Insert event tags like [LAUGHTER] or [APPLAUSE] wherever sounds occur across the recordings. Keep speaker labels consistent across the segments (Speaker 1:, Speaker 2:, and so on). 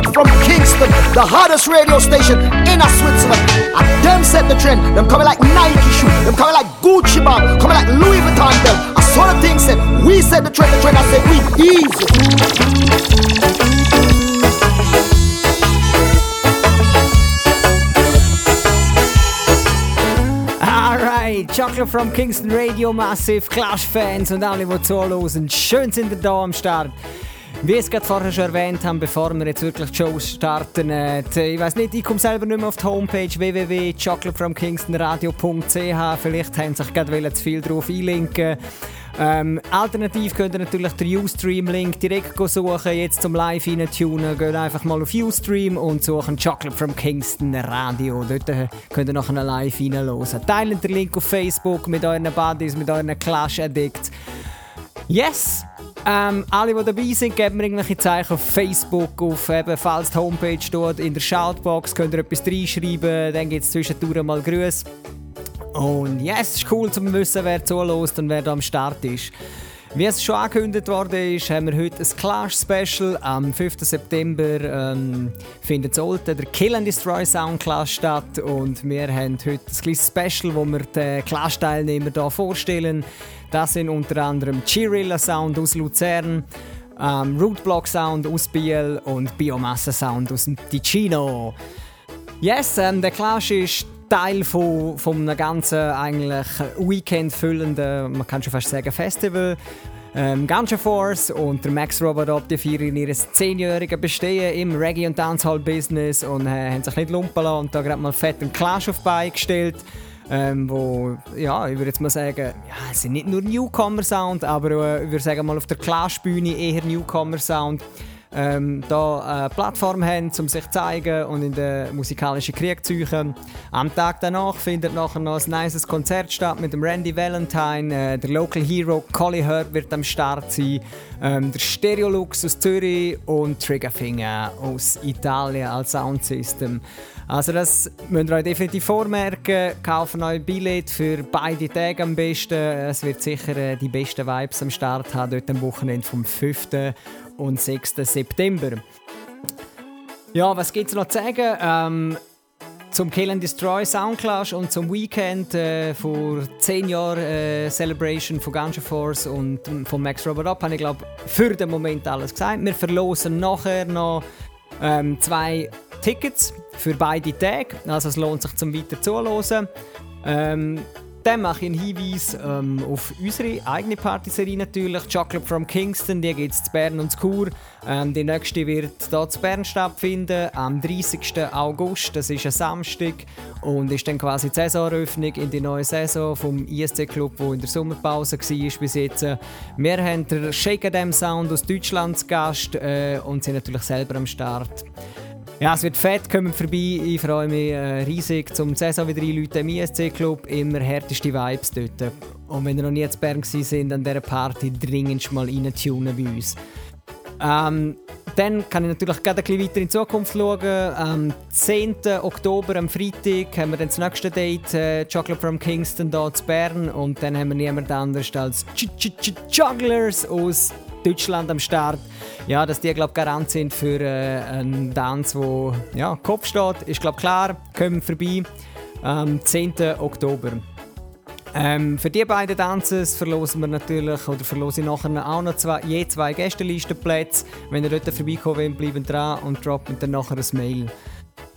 Speaker 1: From Kingston, the hottest radio station in a Switzerland. And them set the trend. Them coming like Nike shoe. Them coming like Gucci bag. Coming like Louis Vuitton belt. I saw the thing said, we set the trend. The trend I said, we easy.
Speaker 2: Chocolate from Kingston Radio Massive, Clash-Fans und alle, die zuhören. Schön sind ihr da am Start. Wie ich es gerade vorher schon erwähnt habe, bevor wir jetzt wirklich die Show starten, äh, ich weiß nicht, ich komme selber nicht mehr auf die Homepage www.chocolatefromkingstonradio.ch. Vielleicht haben sich gerade zu viel drauf einlinken. Ähm, alternativ könnt ihr natürlich den Ustream-Link direkt suchen, jetzt zum Live tunen. Geht einfach mal auf Ustream und suchen Chocolate from Kingston Radio. Dort äh, könnt ihr nachher live reinhören. Teilen den Link auf Facebook mit euren Buddies, mit euren Clash Addicts. Yes! Ähm, alle, die dabei sind, geben mir irgendwelche Zeichen auf Facebook, auf eben, falls die Homepage steht, in der Shoutbox könnt ihr etwas reinschreiben, dann gibt es zwischendurch mal Grüße. Und ja, es ist cool zu wissen, wer zulässt und wer da am Start ist. Wie es schon angekündigt worden ist, haben wir heute ein Clash-Special. Am 5. September ähm, findet in der Kill and Destroy Sound Clash statt. Und wir haben heute ein kleines Special, wo wir die Clash-Teilnehmer hier vorstellen. Das sind unter anderem Chirilla Sound aus Luzern, ähm, Rootblock Sound aus Biel und Biomasse Sound aus Ticino. Yes, ähm, der Clash ist Teil von, von einem ganzen eigentlich Weekend füllenden, man kann schon fast sagen, Festival. Ähm, Ganja Force und der Max Robot die feiern ihr zehnjähriges Bestehen im Reggae- und Dancehall-Business und äh, haben sich nicht lumpen lassen und da gerade mal fett einen Clash auf beigestellt. Ähm, wo, ja, ich würde jetzt mal sagen, ja, es sind nicht nur Newcomer-Sound, aber äh, ich würde sagen mal auf der Clash-Bühne eher Newcomer-Sound ähm, da eine Plattform haben, um sich zu zeigen und in den musikalischen Krieg zu ziehen. Am Tag danach findet nachher noch ein nices Konzert statt mit dem Randy Valentine. Äh, der Local Hero Collie Hurt wird am Start sein. Ähm, der Stereolux aus Zürich und Triggerfinger aus Italien als Soundsystem. Also das müsst ihr euch definitiv vormerken. Kaufen euch Billett für beide Tage am besten. Es wird sicher äh, die besten Vibes am Start haben, dort am Wochenende vom 5 und 6. September. Ja, was gibt es noch zu sagen? Ähm, zum Kill and Destroy Soundclash und zum Weekend äh, vor 10 Jahren äh, Celebration von Ganja Force und ähm, von Max Robert Up habe ich glaube für den Moment alles gesagt. Wir verlosen nachher noch ähm, zwei Tickets für beide Tage, also es lohnt sich zum weiter zuhören. Ähm, dann mache ich einen Hinweis ähm, auf unsere eigene Partyserie natürlich. Chocolate from Kingston, die gibt es zu Bern und zu Chur. Ähm, die nächste wird hier zu Bern stattfinden, am 30. August. Das ist ein Samstag und ist dann quasi die Saisoneröffnung in die neue Saison vom ISC Club, wo in der Sommerpause war bis jetzt. Wir haben den Shake Them Sound aus Deutschland zu Gast äh, und sind natürlich selber am Start. Ja, es wird fett, kommen vorbei. Ich freue mich äh, riesig zum Saison wieder einläuten im ISC-Club. Immer härteste Vibes dort. Und wenn ihr noch nie zu Bern sind an dieser Party, dringend mal reintunen bei uns. Ähm, dann kann ich natürlich gerade ein weiter in die Zukunft schauen. Am 10. Oktober, am Freitag, haben wir dann das nächste Date, äh, Chocolate from Kingston hier zu Bern. Und dann haben wir niemand anders als Ch Ch Ch Jugglers aus Deutschland am Start. Ja, dass die glaube garant sind für äh, einen Tanz, wo ja Kopf steht, ist glaube klar. Kommen vorbei am 10. Oktober. Ähm, für die beiden Tanzes verlosen wir natürlich oder verlose ich nachher auch noch zwei, je zwei Gästelistenplätze. Wenn ihr dort vorbeikommen wollt, bleibt dran und droppt dann nachher ein Mail.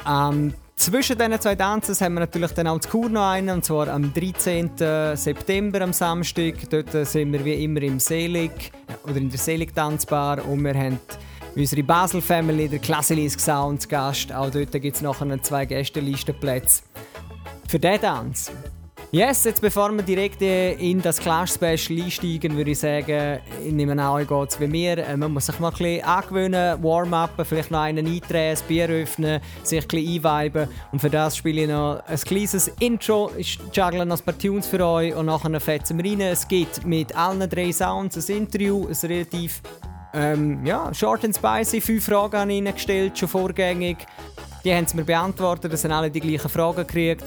Speaker 2: Ähm, zwischen diesen zwei Tanzen haben wir natürlich dann auch zu Kur noch einen, und zwar am 13. September am Samstag. Dort sind wir wie immer im Selig oder in der Selig Tanzbar und wir haben unsere Basel Family, der Klassilis Sound, zu Gast. Auch dort gibt es nachher zwei Gästelistenplätze für diesen Tanz. Yes, jetzt bevor wir direkt in das Clash Special einsteigen, würde ich sagen, ich nehme an, euch geht es wie mir. Äh, man muss sich mal ein bisschen angewöhnen, Warm-upen, vielleicht noch einen eindrehen, ein Bier öffnen, sich ein bisschen einweiben. Und für das spiele ich noch ein kleines Intro. Ich juggle noch ein paar Tunes für euch und nachher fetzen wir rein. Es gibt mit allen drei Sounds ein Interview, ein relativ ähm, ja, short and spicy. Fünf Fragen ich ihnen gestellt, schon vorgängig. Die haben sie mir beantwortet, es haben alle die gleichen Fragen gekriegt.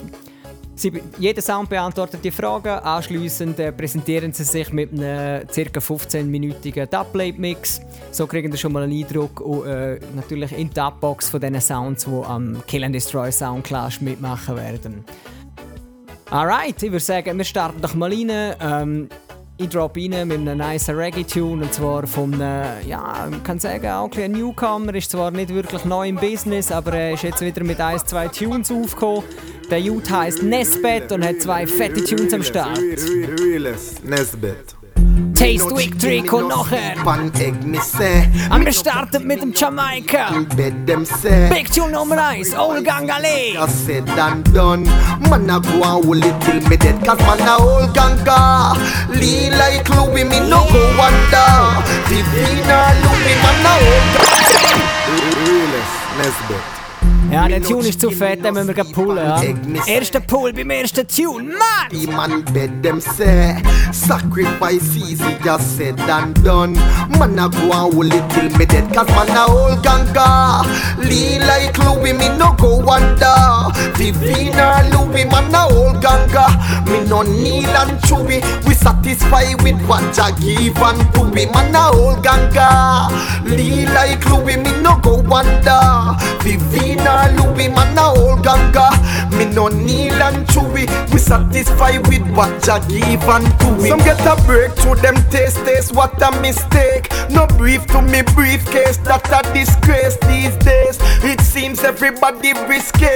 Speaker 2: Sie, jeder Sound beantwortet die Fragen. Anschließend äh, präsentieren sie sich mit einem ca. 15-minütigen Dubplate-Mix. So kriegen sie schon mal einen Eindruck und, äh, natürlich in die Dubbox von den Sounds, die am Kill and Destroy Sound Clash mitmachen werden. Alright, ich würde sagen, wir starten doch mal rein. Ähm, ich drop rein mit einem nice Reggae-Tune und zwar von einem, ja, man kann sagen, auch ein Newcomer, ist zwar nicht wirklich neu im Business, aber er ist jetzt wieder mit ein, zwei Tunes aufgekommen. Der Youth heisst Nesbet und hat zwei fette Tunes am Start.
Speaker 3: Nesbet.
Speaker 2: Taste nachher.
Speaker 3: Pan egg me say.
Speaker 2: Und wir starten mit dem Jamaika. Big Tune Nummer 1, Old Gangale.
Speaker 3: Just said and done. Man a go and hold it till me dead. Cause man a old ganga. Lee like Louis, me no go wonder. Vivina Louis, man a old Realest Nesbeth.
Speaker 2: Ja, der Tune ist zu fett, den müssen wir gleich pullen. Ja. Erster Pull beim ersten Tune, Mann!
Speaker 3: The man bed them say Sacrifice easy just said and done. Man a go and hold it till me dead Cause man a old ganga. Lee like Louis me no go wonder Vivina Louis man a old ganga. Me no kneel and chewy We satisfy with what Jah give and to me Man a old ganga. Lee like Louis me no go wonder Vivina Louis man a old ganga. Me no kneel and chewy. We satisfy with what Jah give and to me. Some get a break to them taste taste what a mistake. No brief to me briefcase that a disgrace these days. It seems everybody risky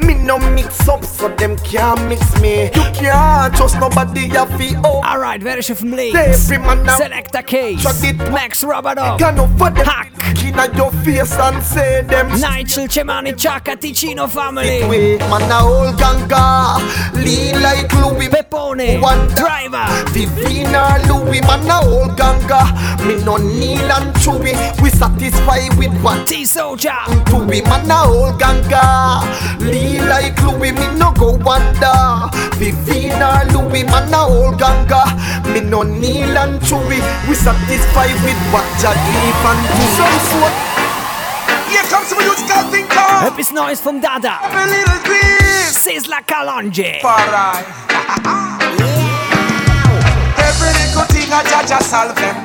Speaker 3: Me no mix up so them can't mix me. You can't trust nobody you feel oh
Speaker 2: Alright, wer ist auf dem Links?
Speaker 3: Every man now
Speaker 2: Selecta Case,
Speaker 3: Shut it.
Speaker 2: Max Rabadov,
Speaker 3: Can no for them
Speaker 2: Hack.
Speaker 3: Inna your face and say them.
Speaker 2: Nigel Cemani Chaka Ticino Family,
Speaker 3: Wait, man a old ganga Lean like Louis
Speaker 2: Pepone,
Speaker 3: One
Speaker 2: Driver,
Speaker 3: Vivina Louis man a old ganga Me no kneel and chewy. We satisfy with what
Speaker 2: T-Soldier,
Speaker 3: to be man a old ganga Lee like Louis me no go wonder. Vivina Louis man a old ganga Me no kneel and chewy. We satisfy with what Jah give and do. Some sort
Speaker 4: Here comes some musical thing called
Speaker 2: etwas Neues vom Dada,
Speaker 4: A Little Grease.
Speaker 2: Sizzla Kalonji.
Speaker 4: Alright. [LAUGHS] Every little thing I judge I solve them.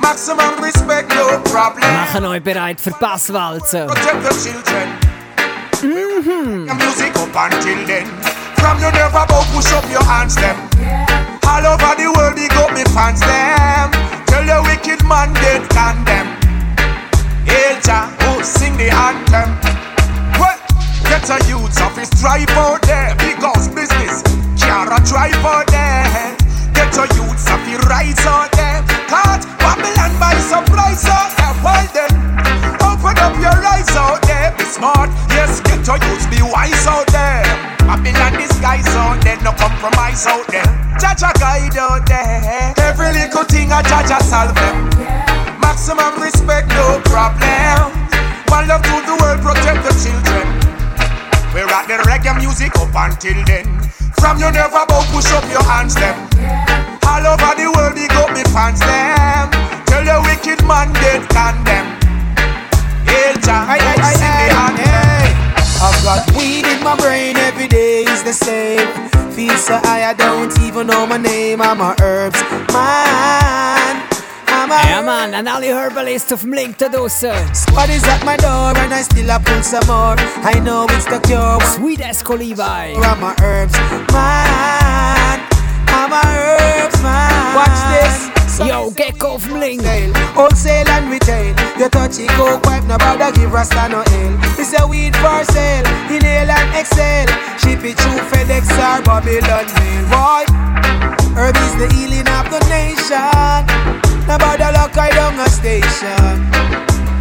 Speaker 4: Maximum respect, no problem.
Speaker 2: Machen euch bereit für Basswalzen.
Speaker 4: Protect the children. Mm-hmm. Music up until then. From you never bow, push up your hands them. All over the world, big up me fans them. Tell the wicked man get condemned. Jah, who sing the anthem. Well, get a youth office drive out there. Big house business, Kiara drive out there. Get a youth office rise out there. Caught Babylon by surprise out there. Well then, open up your eyes out there. Be smart, yes, get a youth, be wise out there. Babylon disguise out there, no compromise out there. Jaja guide out there. Every little thing a Jaja solve them. Maximum respect, no problem. One love to the world, protect the children. We're at the reggae music up until then. From your never bow, push up your hands them. All over the world, big up me fans them. Tell the wicked man get condemned.
Speaker 5: Aye, aye, aye,
Speaker 4: sing the
Speaker 5: aye, I've got weed in my brain every day is the same. Feel so high I don't even know my name. I'm a herbs man. I'm a
Speaker 2: Ja Mann, an alle Herbalists auf dem Link da draussen.
Speaker 5: Squad is at my door and I still a pull some more. I know it's the cure.
Speaker 2: Sweet Esco Levi.
Speaker 5: I'm a herbs man. I'm a herbs man. Watch this.
Speaker 2: Yo, Gecko auf dem Link.
Speaker 5: Sale, wholesale and retail. You touch it, coke wipe, no bother give Rasta no ale. It's a weed for sale, inhale and exhale. Ship it through FedEx or Babylon mail. Boy, herb is the healing of the nation. No bother lock I down a station.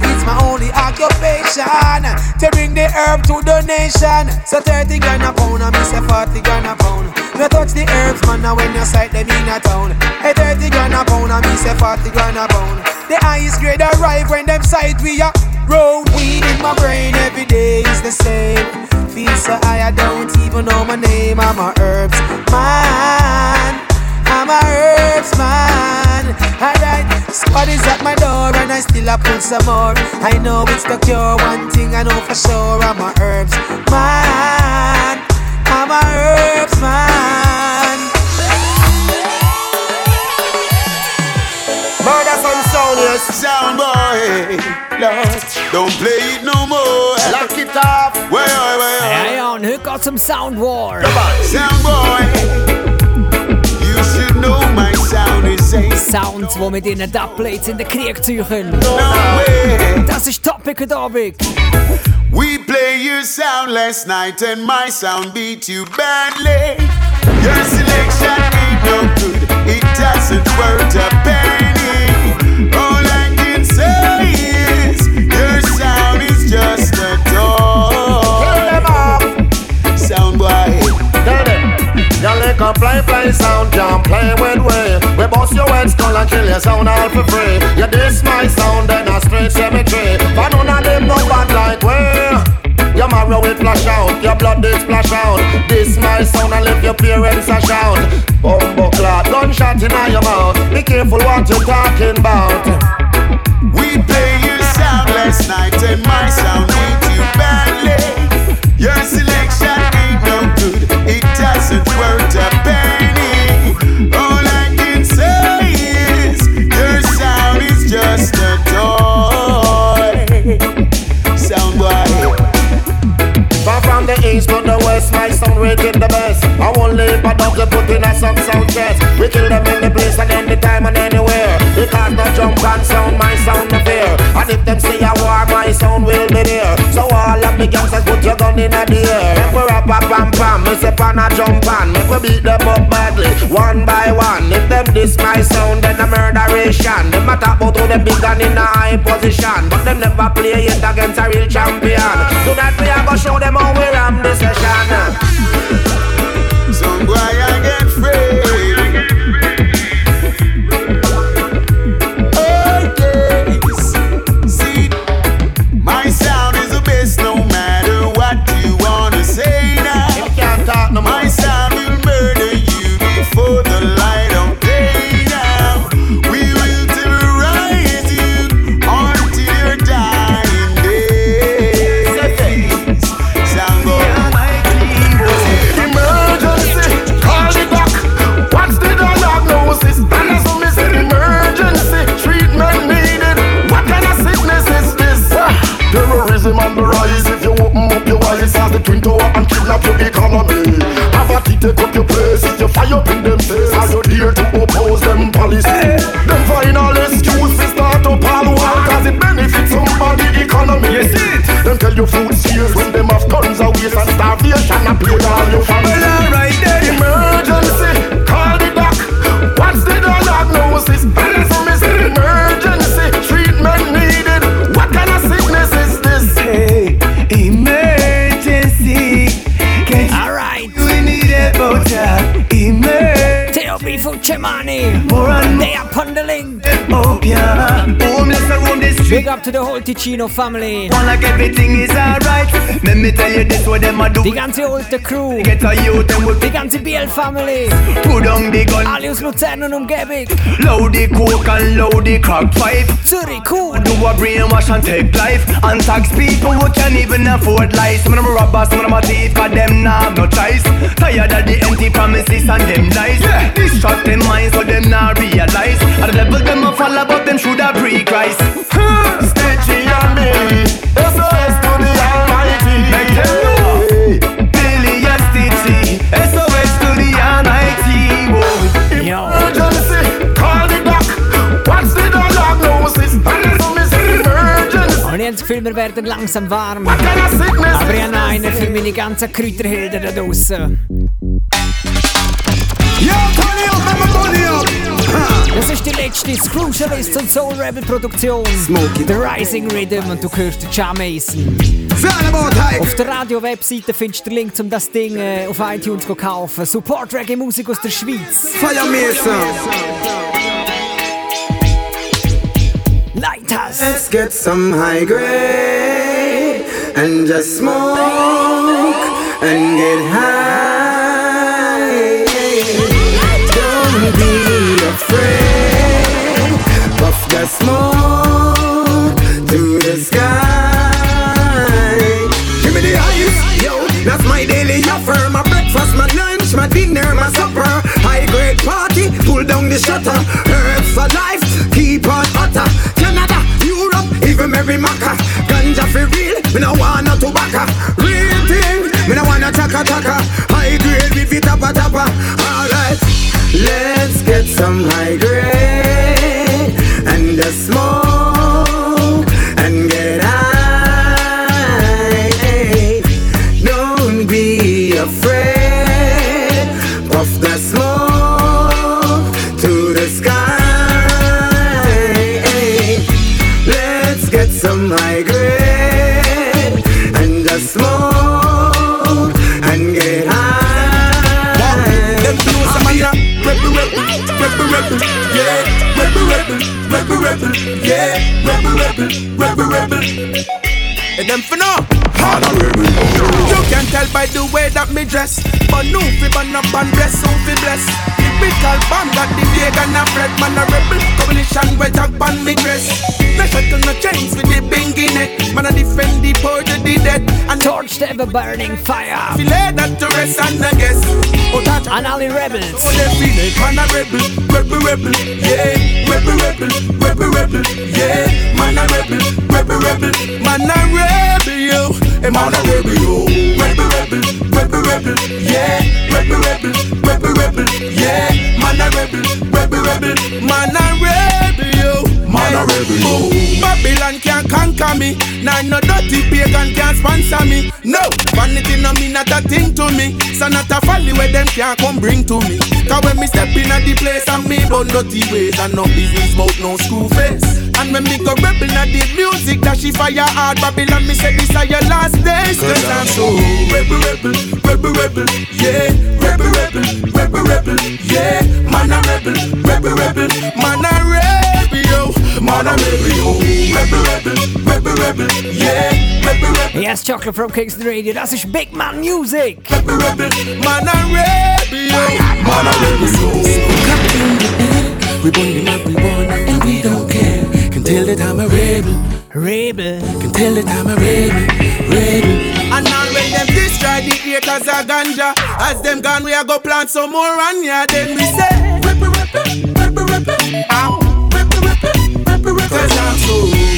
Speaker 5: It's my only occupation to bring the herb to the nation. So 30 grand a pound, I miss a 40 grand a pound. No touch the herbs, man, now when you sight them in a town. Hey, 30 grand a pound, I miss a 40 grand a pound. The highest grade arrive when them sight we are road. Weed in my brain every day is the same. Feel so high, I don't even know my name. I'm a herbs man. I'm a herbs man. Alright, squad is at my door and I still a pull some more. I know it's the cure. One thing I know for sure. I'm a herbs man. I'm
Speaker 6: I'm a herbs man.
Speaker 7: Murder some sound, yes.
Speaker 8: Sound boy, Lord, don't play it no more.
Speaker 7: Lock it off.
Speaker 8: Way, way, way.
Speaker 2: Ja, ja, und heute geht's um Sound War.
Speaker 8: Sound boy, you should know my sound is a
Speaker 2: Sounds, die mit ihren Dubplates in den Krieg ziehen
Speaker 8: no.
Speaker 2: Das ist Topic heute Abend.
Speaker 8: We play your sound last night and my sound beat you badly. Your selection ain't no good, it doesn't worth a penny. All I can say is your sound is just a
Speaker 7: Kill them
Speaker 8: toy.
Speaker 7: off.
Speaker 8: Sound boy,
Speaker 7: Tell them. Y'all like a play, play sound, and kill your sound all for free. You diss my sound, then a straight cemetery. But none of them no bad like way. Your marrow will flash out, your blood did splash out. This my sound and leave your parents a shout. Bumbo clot, gunshot in your mouth. Be careful what you're talking about.
Speaker 8: we play your sound last night and my sound
Speaker 7: but put in a some sound test. We kill them in the place and anytime and anywhere. Because no jump and sound, my sound the fear. And if them say a war, my sound will be there. So all of the gangsters put your gun in the air. Make we rap a pam pam, me say pan a jump on. Make we beat them up badly, one by one. If them diss my sound, then a murderation. Them a talk about how them big in a high position. But them never play it against a real champion. Tonight we a go show them how we ram the session.
Speaker 8: some boy
Speaker 7: take up your place. If you fire up in them face, are you dare to oppose them policy? Them final excuse is start up all war, cause it benefits somebody economy. See it? Them tell you food sales when them have guns a waste and starvation and play all your family.
Speaker 6: Well, alright then. And
Speaker 2: Big up to the whole Ticino family.
Speaker 6: One like everything is alright. Let me tell you this what them a do.
Speaker 2: Die ganze alte Crew.
Speaker 6: Get a youth and we
Speaker 2: Die ganze BL-Family.
Speaker 6: put down the gun.
Speaker 2: Alle aus Luzern und
Speaker 6: Load the coke and load the crack pipe.
Speaker 2: Zürich, cool.
Speaker 6: Do a brainwash and take life And tax people who can't even afford life Some of them robbers, some of them are thief Cause them nah have no choice Tired of the empty promises and them lies yeah. Distract them minds so them nah realize And the devil them a follow but them should have pre-Christ
Speaker 7: Stitchy and SOS to the Almighty.
Speaker 6: Make them know. Billy and Stitchy SOS to the Almighty.
Speaker 7: Emergency, call the doc. What's the diagnosis? Answer me, say emergency.
Speaker 2: Und ich habe das Gefühl, wir werden langsam warm.
Speaker 7: What kind of sickness
Speaker 2: Aber ich
Speaker 7: is
Speaker 2: habe noch einen für meine ganzen Kräuterhelden da draussen. Das ist die letzte Crucialist und Soul Rebel Produktion. The Rising Rhythm und du hörst den Jam Mason. Auf der Radio-Webseite findest du den Link, um das Ding äh, auf iTunes zu kaufen. Support Reggae Musik aus der Schweiz.
Speaker 8: Fire Mason.
Speaker 2: Lighthouse.
Speaker 9: Let's get some high grade and just smoke and get high. Me shutter. Earth for life, keep on utter. Canada, Europe, even Mary Maca. Ganja for real, me no want no tobacco. Real thing, me no want no taka taka. High grade, if it tapa tapa. Alright, let's get some high grade and the smoke and get high. Don't be afraid. Puff the
Speaker 10: rebel, yeah. Rebel, rebel, rebel, rebel, yeah. Rebel, rebel, rebel, rebel. And them for now. You can tell by the way that me dress. But no fi burn up and bless, who fi bless. Typical band got the vegan and bread man a rebel. Coalition well talk pan me dress. No shut on the chains with the bingy neck. Man a defend the poor to the dead. And
Speaker 2: Torch the ever burning fire.
Speaker 10: fi lay that to rest and I guess. Oh, that
Speaker 2: And all the rebels.
Speaker 10: so they feel like man a rebel, rebel, rebel, yeah, rebel, rebel, rebel, rebel, yeah, man a rebel, rebel, rebel, man a rebel, yo, a man a rebel, yo, rebel, rebel, rebel, rebel, yeah, rebel, rebel, rebel, rebel, yeah, man a rebel, rebel, rebel, man a rebel, yo, man a rebel, yo. Babylon can't conquer me, nah no dirty pagan can't sponsor me, no, vanity no mean not a thing to me, so not a folly where them can't come bring to me. Cause when me step in at the place and me bun dirty ways. And no business bout no screw face. And when me go rebel at the music that she fire hard Babylon, me say this are your last days. Cause I'm so rebel, rebel, rebel, rebel, yeah. Rebel, rebel, rebel, rebel, yeah. Man a rebel, rebel, rebel, man a rebel, yo. Man a rebel, yo. Rebel, rebel, rebel, rebel, yeah. Rebel, rebel.
Speaker 2: Yes, Chocolate from Kingston Radio, das ist Big Man Music.
Speaker 10: rebel, rebel, man a rebel, yo. Man a rebel, yo.
Speaker 11: We burn the marijuana and we don't care. Can tell that I'm a rebel.
Speaker 2: Rebel.
Speaker 11: Can tell that I'm a rebel. Rebel.
Speaker 10: And all when them destroy the acres of ganja As them gone we a go plant some more and yeah Then we say Rebel, rebel, rebel, rebel Ow Rebel, rebel, rebel, rebel Cause I'm so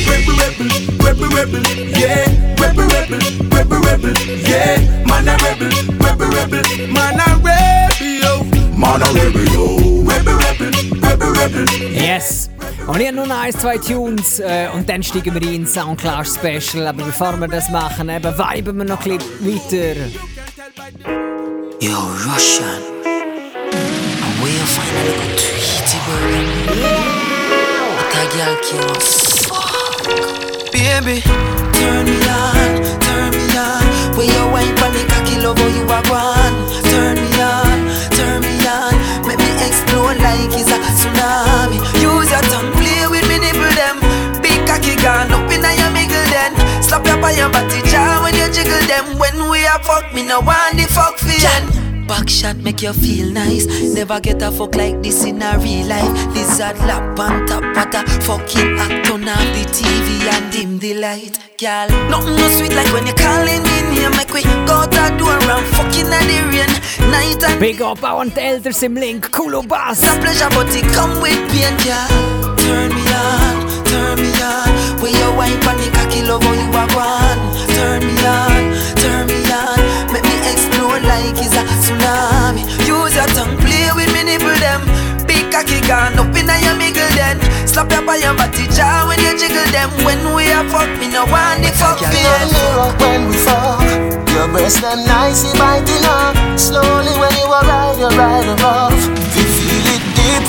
Speaker 10: Rebel, rebel, rebel, rebel Yeah Rebel, rebel, rebel, rebel Yeah Man a rebel, rebel, rebel Man a rebel, Man a rebel, yo Rebel, rebel, rebel, rebel
Speaker 2: Yes. Und ich habe nur noch ein, zwei Tunes äh, und dann steigen wir in Soundclash Special. Aber bevor wir das machen, eben viben wir noch ein bisschen weiter.
Speaker 12: Yo, Russian. Where you find a little tweety bird? What a girl can fuck. Baby, turn me on, turn me on. Where you wine pon the cocky love how you a gone. Turn me on, turn me on. Make me explode like it's a tsunami. Use your tongue, Slap your by your body jaw when you jiggle them. When we a fuck, me no want the fuck for Back shot make you feel nice. Never get a fuck like this in a real life. Lizard lap on top of a fucking act on off the TV and dim the light. Girl, nothing no sweet like when you calling me name. Make we go to the door and fucking at the rain. Night and
Speaker 2: Big up auch an die Elders im Link. Coolo Bass.
Speaker 12: a pleasure, but it come with pain, girl. Turn me on, turn me on. When you wine pon the cocky, love how you are gone. Turn me on, turn me on. Make me explode like it's a tsunami. Use your tongue, play with me nipple them. Big cocky gone up inna your middle then. Slap your by your body jaw when you jiggle them. When we are fuck, me no want the fuck
Speaker 13: Girl,
Speaker 12: feel.
Speaker 13: on mirror when we fuck Your breast them nicey biting up Slowly when you are right, you ride her off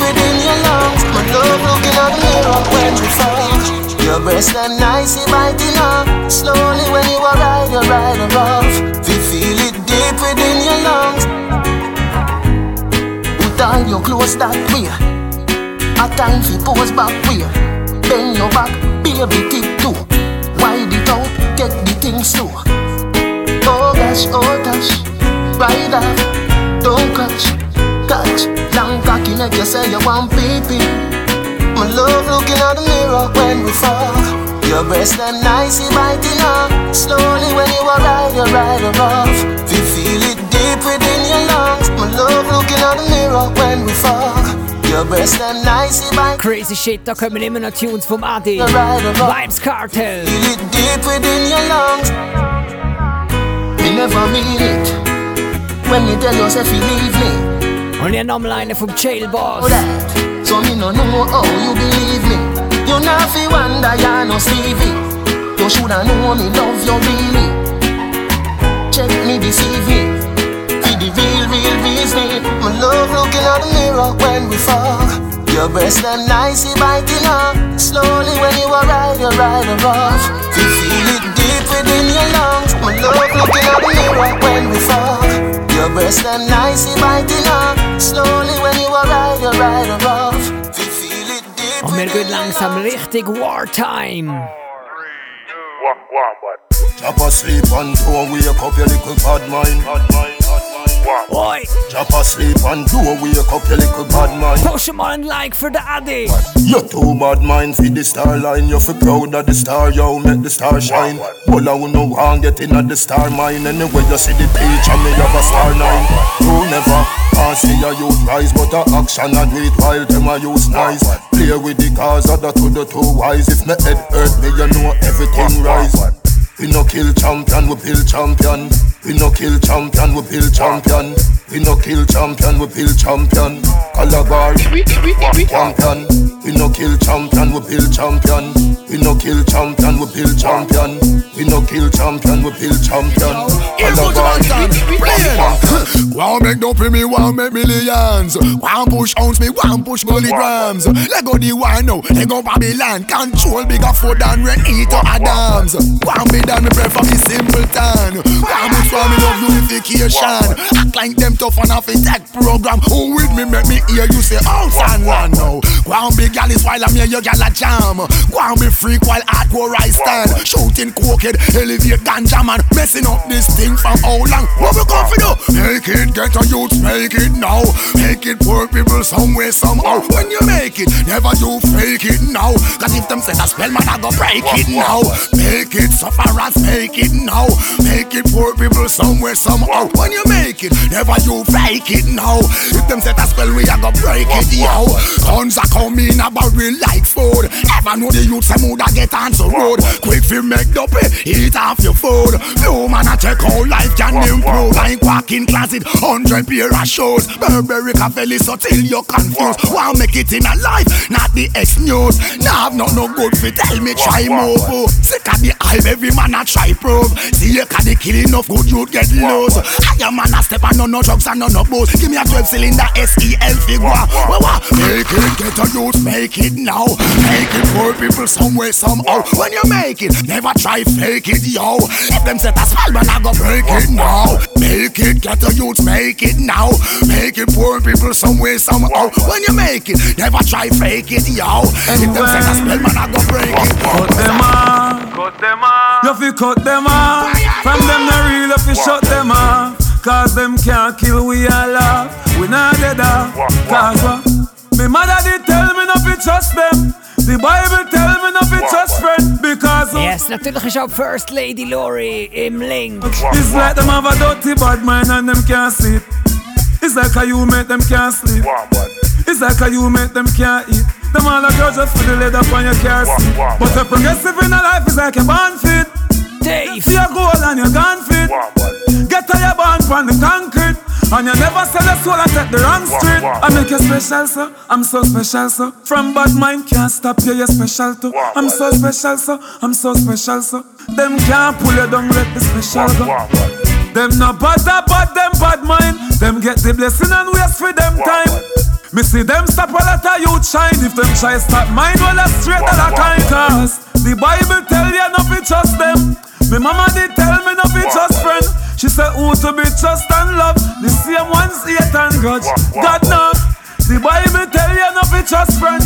Speaker 13: within your lungs My love looking at the mirror when we fuck Your breast them nicey biting up Slowly when you are right, you ride her off You feel it deep within your lungs. Put on your clothes that way A time for pose back way Bend your back, baby tip too. Wide it out, get the thing slow. Oh gosh, oh gosh. Ride off, don't long cocky make you say you want pee My love looking at the mirror when we fuck Your breast them nicey biting up Slowly when you are right, you ride her off You feel it deep within your lungs My love looking at the mirror when we fuck Your breast them nice,
Speaker 2: Crazy shit, da kommen immer noch Tunes vom Adi. Vybz Kartel.
Speaker 13: Feel it deep within your lungs. We never mean it. When you tell yourself you leave me.
Speaker 2: Und hier nochmal eine vom Jailboss.
Speaker 13: Oh, that. So me no know how you believe me. You not fi wonder you no Stevie. You shoulda know me love you really. Check me deceive me. For the real, real reason. My love looking at the mirror when we fall. Your breast them nicey biting up. Slowly when you ride, you ride her off. You feel it deep within your lungs. My love looking at the mirror when we fall. Your breast them nicey biting up. Slowly when you ride, you ride her off. You feel it deep
Speaker 2: Und wir gehen langsam richtig Wartime.
Speaker 14: Drop asleep and don't wake up your little bad mind.
Speaker 2: Oi!
Speaker 14: Drop asleep and don't wake up your little bad mind.
Speaker 2: Push him on like for the Addy.
Speaker 14: You're too bad mind for the star line. You're for proud of the star, yo, make the star shine. Well, I will know how get in at the star mine. Anyway, you see the page and me have a star nine. You never pass see a youth rise, but a action and do it while them a use nice. Play with the of the two the two wise. If me head hurt me, you know everything rise. We no kill champion, we build champion. We no kill champion, we build champion. We no kill champion, we build champion. Calabar, champion. We no kill champion, we build champion. We no kill champion, we build champion. We no kill champion, we build champion. Calabar, champion.
Speaker 15: Wow, make no pay me, wow, make millions. One push ounce me, one push milligrams. Let go the one now, let go Babylon. Control bigger food than Renito Adams. One me than me pray for me simpleton. One me for me love unification. Act like them tough and off a tech program. Who with me make me hear you say oh, house and land now. One big gal is while I'm here, your gal a jam. One be freak while hardcore I stand. Shooting cokehead, elevate ganja man. Messing up this thing from how long? What we going for do? Make it get a youth, make it now. Make it poor people somewhere, somehow. When you make it, never you fake it now. Cause if them say that spell, man, I go break it now. Make it sufferers, make it now. Make it poor people somewhere, somehow. When you make it, never you fake it now. If them set that spell, we a go break it, yo. Guns are coming about real like food. Ever know the youth say mood get on the road. Quick fi make the pay, eat off your food. Few man a check how life can improve. Like walking closet, hundred pair of shoes. Burberry cafe so till you confused. Want make it in a life, not the X news. Nah I've not no good fi tell me try move. Sick of the hype, every man a try prove. See you can the killing of good youth get loose. I am man a step and no no drugs and no no booze. Give me a 12 cylinder SEL figure. Wah, wah. Make it get a youth, make it now. Make it poor people somewhere somehow. When you make it, never try fake it, yo. If them set a spell, man, I go break it now. Make it get a youth, make it now. Make it poor people somewhere somehow. When you make it, never try fake it, yo. If them set a spell, man, I go break it.
Speaker 16: Cut them off. Cut them off. You fi cut them off. From them the real, you fi shut them off. Cause them can't kill we all off. We not dead off. Cause what? Me mother did tell me not to trust them. The Bible tell me not to trust friend. Because uh,
Speaker 2: Yes, natürlich ist auch First Lady Lori im Link.
Speaker 16: it's like them have a dirty bad mind and them can't sleep. It's like how you make them can't sleep. It's like how you make them can't eat. Them all a girls just for the leather on your car seat. But a progressive in a life is like a band fit.
Speaker 2: Dave.
Speaker 16: See a goal and you're gone fit. Get to your band from the concrete. And you never sell your soul and take the wrong street. I make you special, sir. I'm so special, sir. From bad mind can't stop you, you're special too. I'm so special, sir. I'm so special, sir. Them can't pull you down, let the special go. Them no bother, but them bad mind. Them get the blessing and waste for them time. Me see them stop a lot of youth shine. If them try stop mine, well, that's straight to the kind. Cause the Bible tell you not to trust them. Me mama did tell me not to trust friend. She said who to be trust and love. The same ones hate and grudge. God no. The Bible tell you not to trust friend.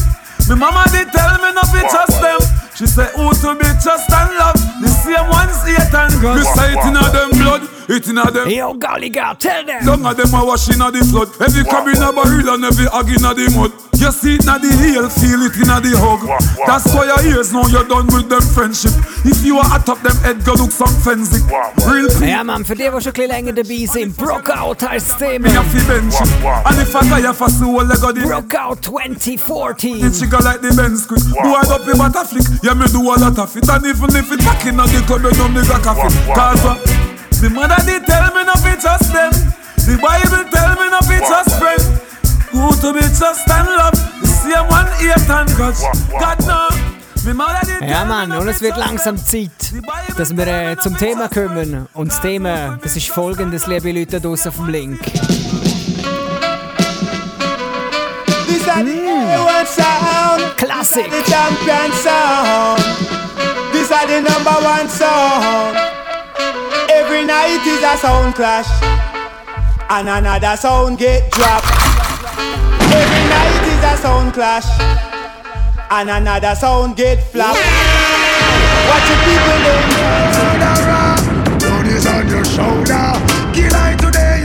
Speaker 16: Me mama did tell me not to trust them. She said who to be trust and love. The same ones hate and grudge. Me say it inna them blood. It inna them.
Speaker 2: Yo, golly girl, tell them.
Speaker 16: Some of them are washing of the flood. Every crab in a barrel and every hog in the mud. You see it in the heel, feel it in the hug. That's why your ears know you're done with them friendship. If you are at up them head, go look some fancy. Real people.
Speaker 2: Ja, Mann, für die, die schon ein bisschen länger dabei sind, Brookout heißt das Thema.
Speaker 16: Me a fi bench it. And if I got you for soul, I got the
Speaker 2: Brookout 2014.
Speaker 16: It chigga like the Benz quick. Do I up in butter flick? Yeah, me do a lot of it. And even if it back in the club, you know me got coffee. Cause uh, the mother did tell me not to trust them. The Bible tell me not to trust friend. Who to be trust and love. The same one hate and grudge. God no.
Speaker 2: Ja, Mann, und es wird langsam Zeit, dass wir äh, zum Thema kommen. Und das Thema, das ist folgendes, liebe Leute da draussen auf dem Link. Classic.
Speaker 5: The champion sound. This are the number one sound. Every night is a sound clash. And another sound get dropped. Every night is a sound clash. And another sound get flop. Watch the people them.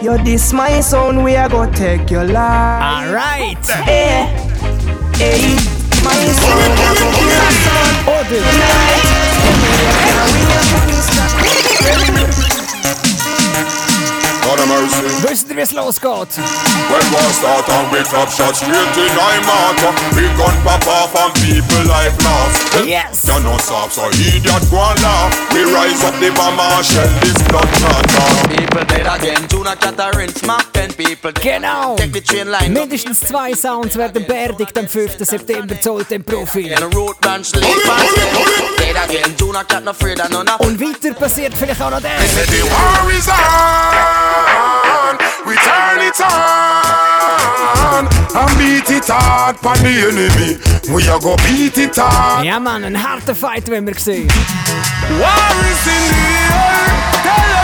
Speaker 15: You
Speaker 17: this my son, we are gonna take your life.
Speaker 2: Alright.
Speaker 17: Hey, hey, my go kill a sound tonight. Know you
Speaker 14: God have mercy.
Speaker 2: wisst ihr, wie es losgeht?
Speaker 14: When war start and we drop shots straight in I mark We gun pop off and people life lost
Speaker 2: Yes.
Speaker 14: You know stop so idiot go and laugh We rise up the bomb and shell this blood clot
Speaker 12: People dead again, tuna Catherine, smack ten people.
Speaker 2: Genau.
Speaker 12: Take the train line.
Speaker 2: Mindestens zwei Sounds werden beerdigt am 5. September zollt im Profi.
Speaker 12: And a road branch lead past them. Dead again, tuna cat no afraid of none of
Speaker 2: Und weiter passiert vielleicht auch noch das.
Speaker 15: The war is on. We turn it on. And beat it hard pon the enemy. We a go beat it hard.
Speaker 2: Ja, Mann, ein harter Fight, wenn wir sehen.
Speaker 16: War is in the air.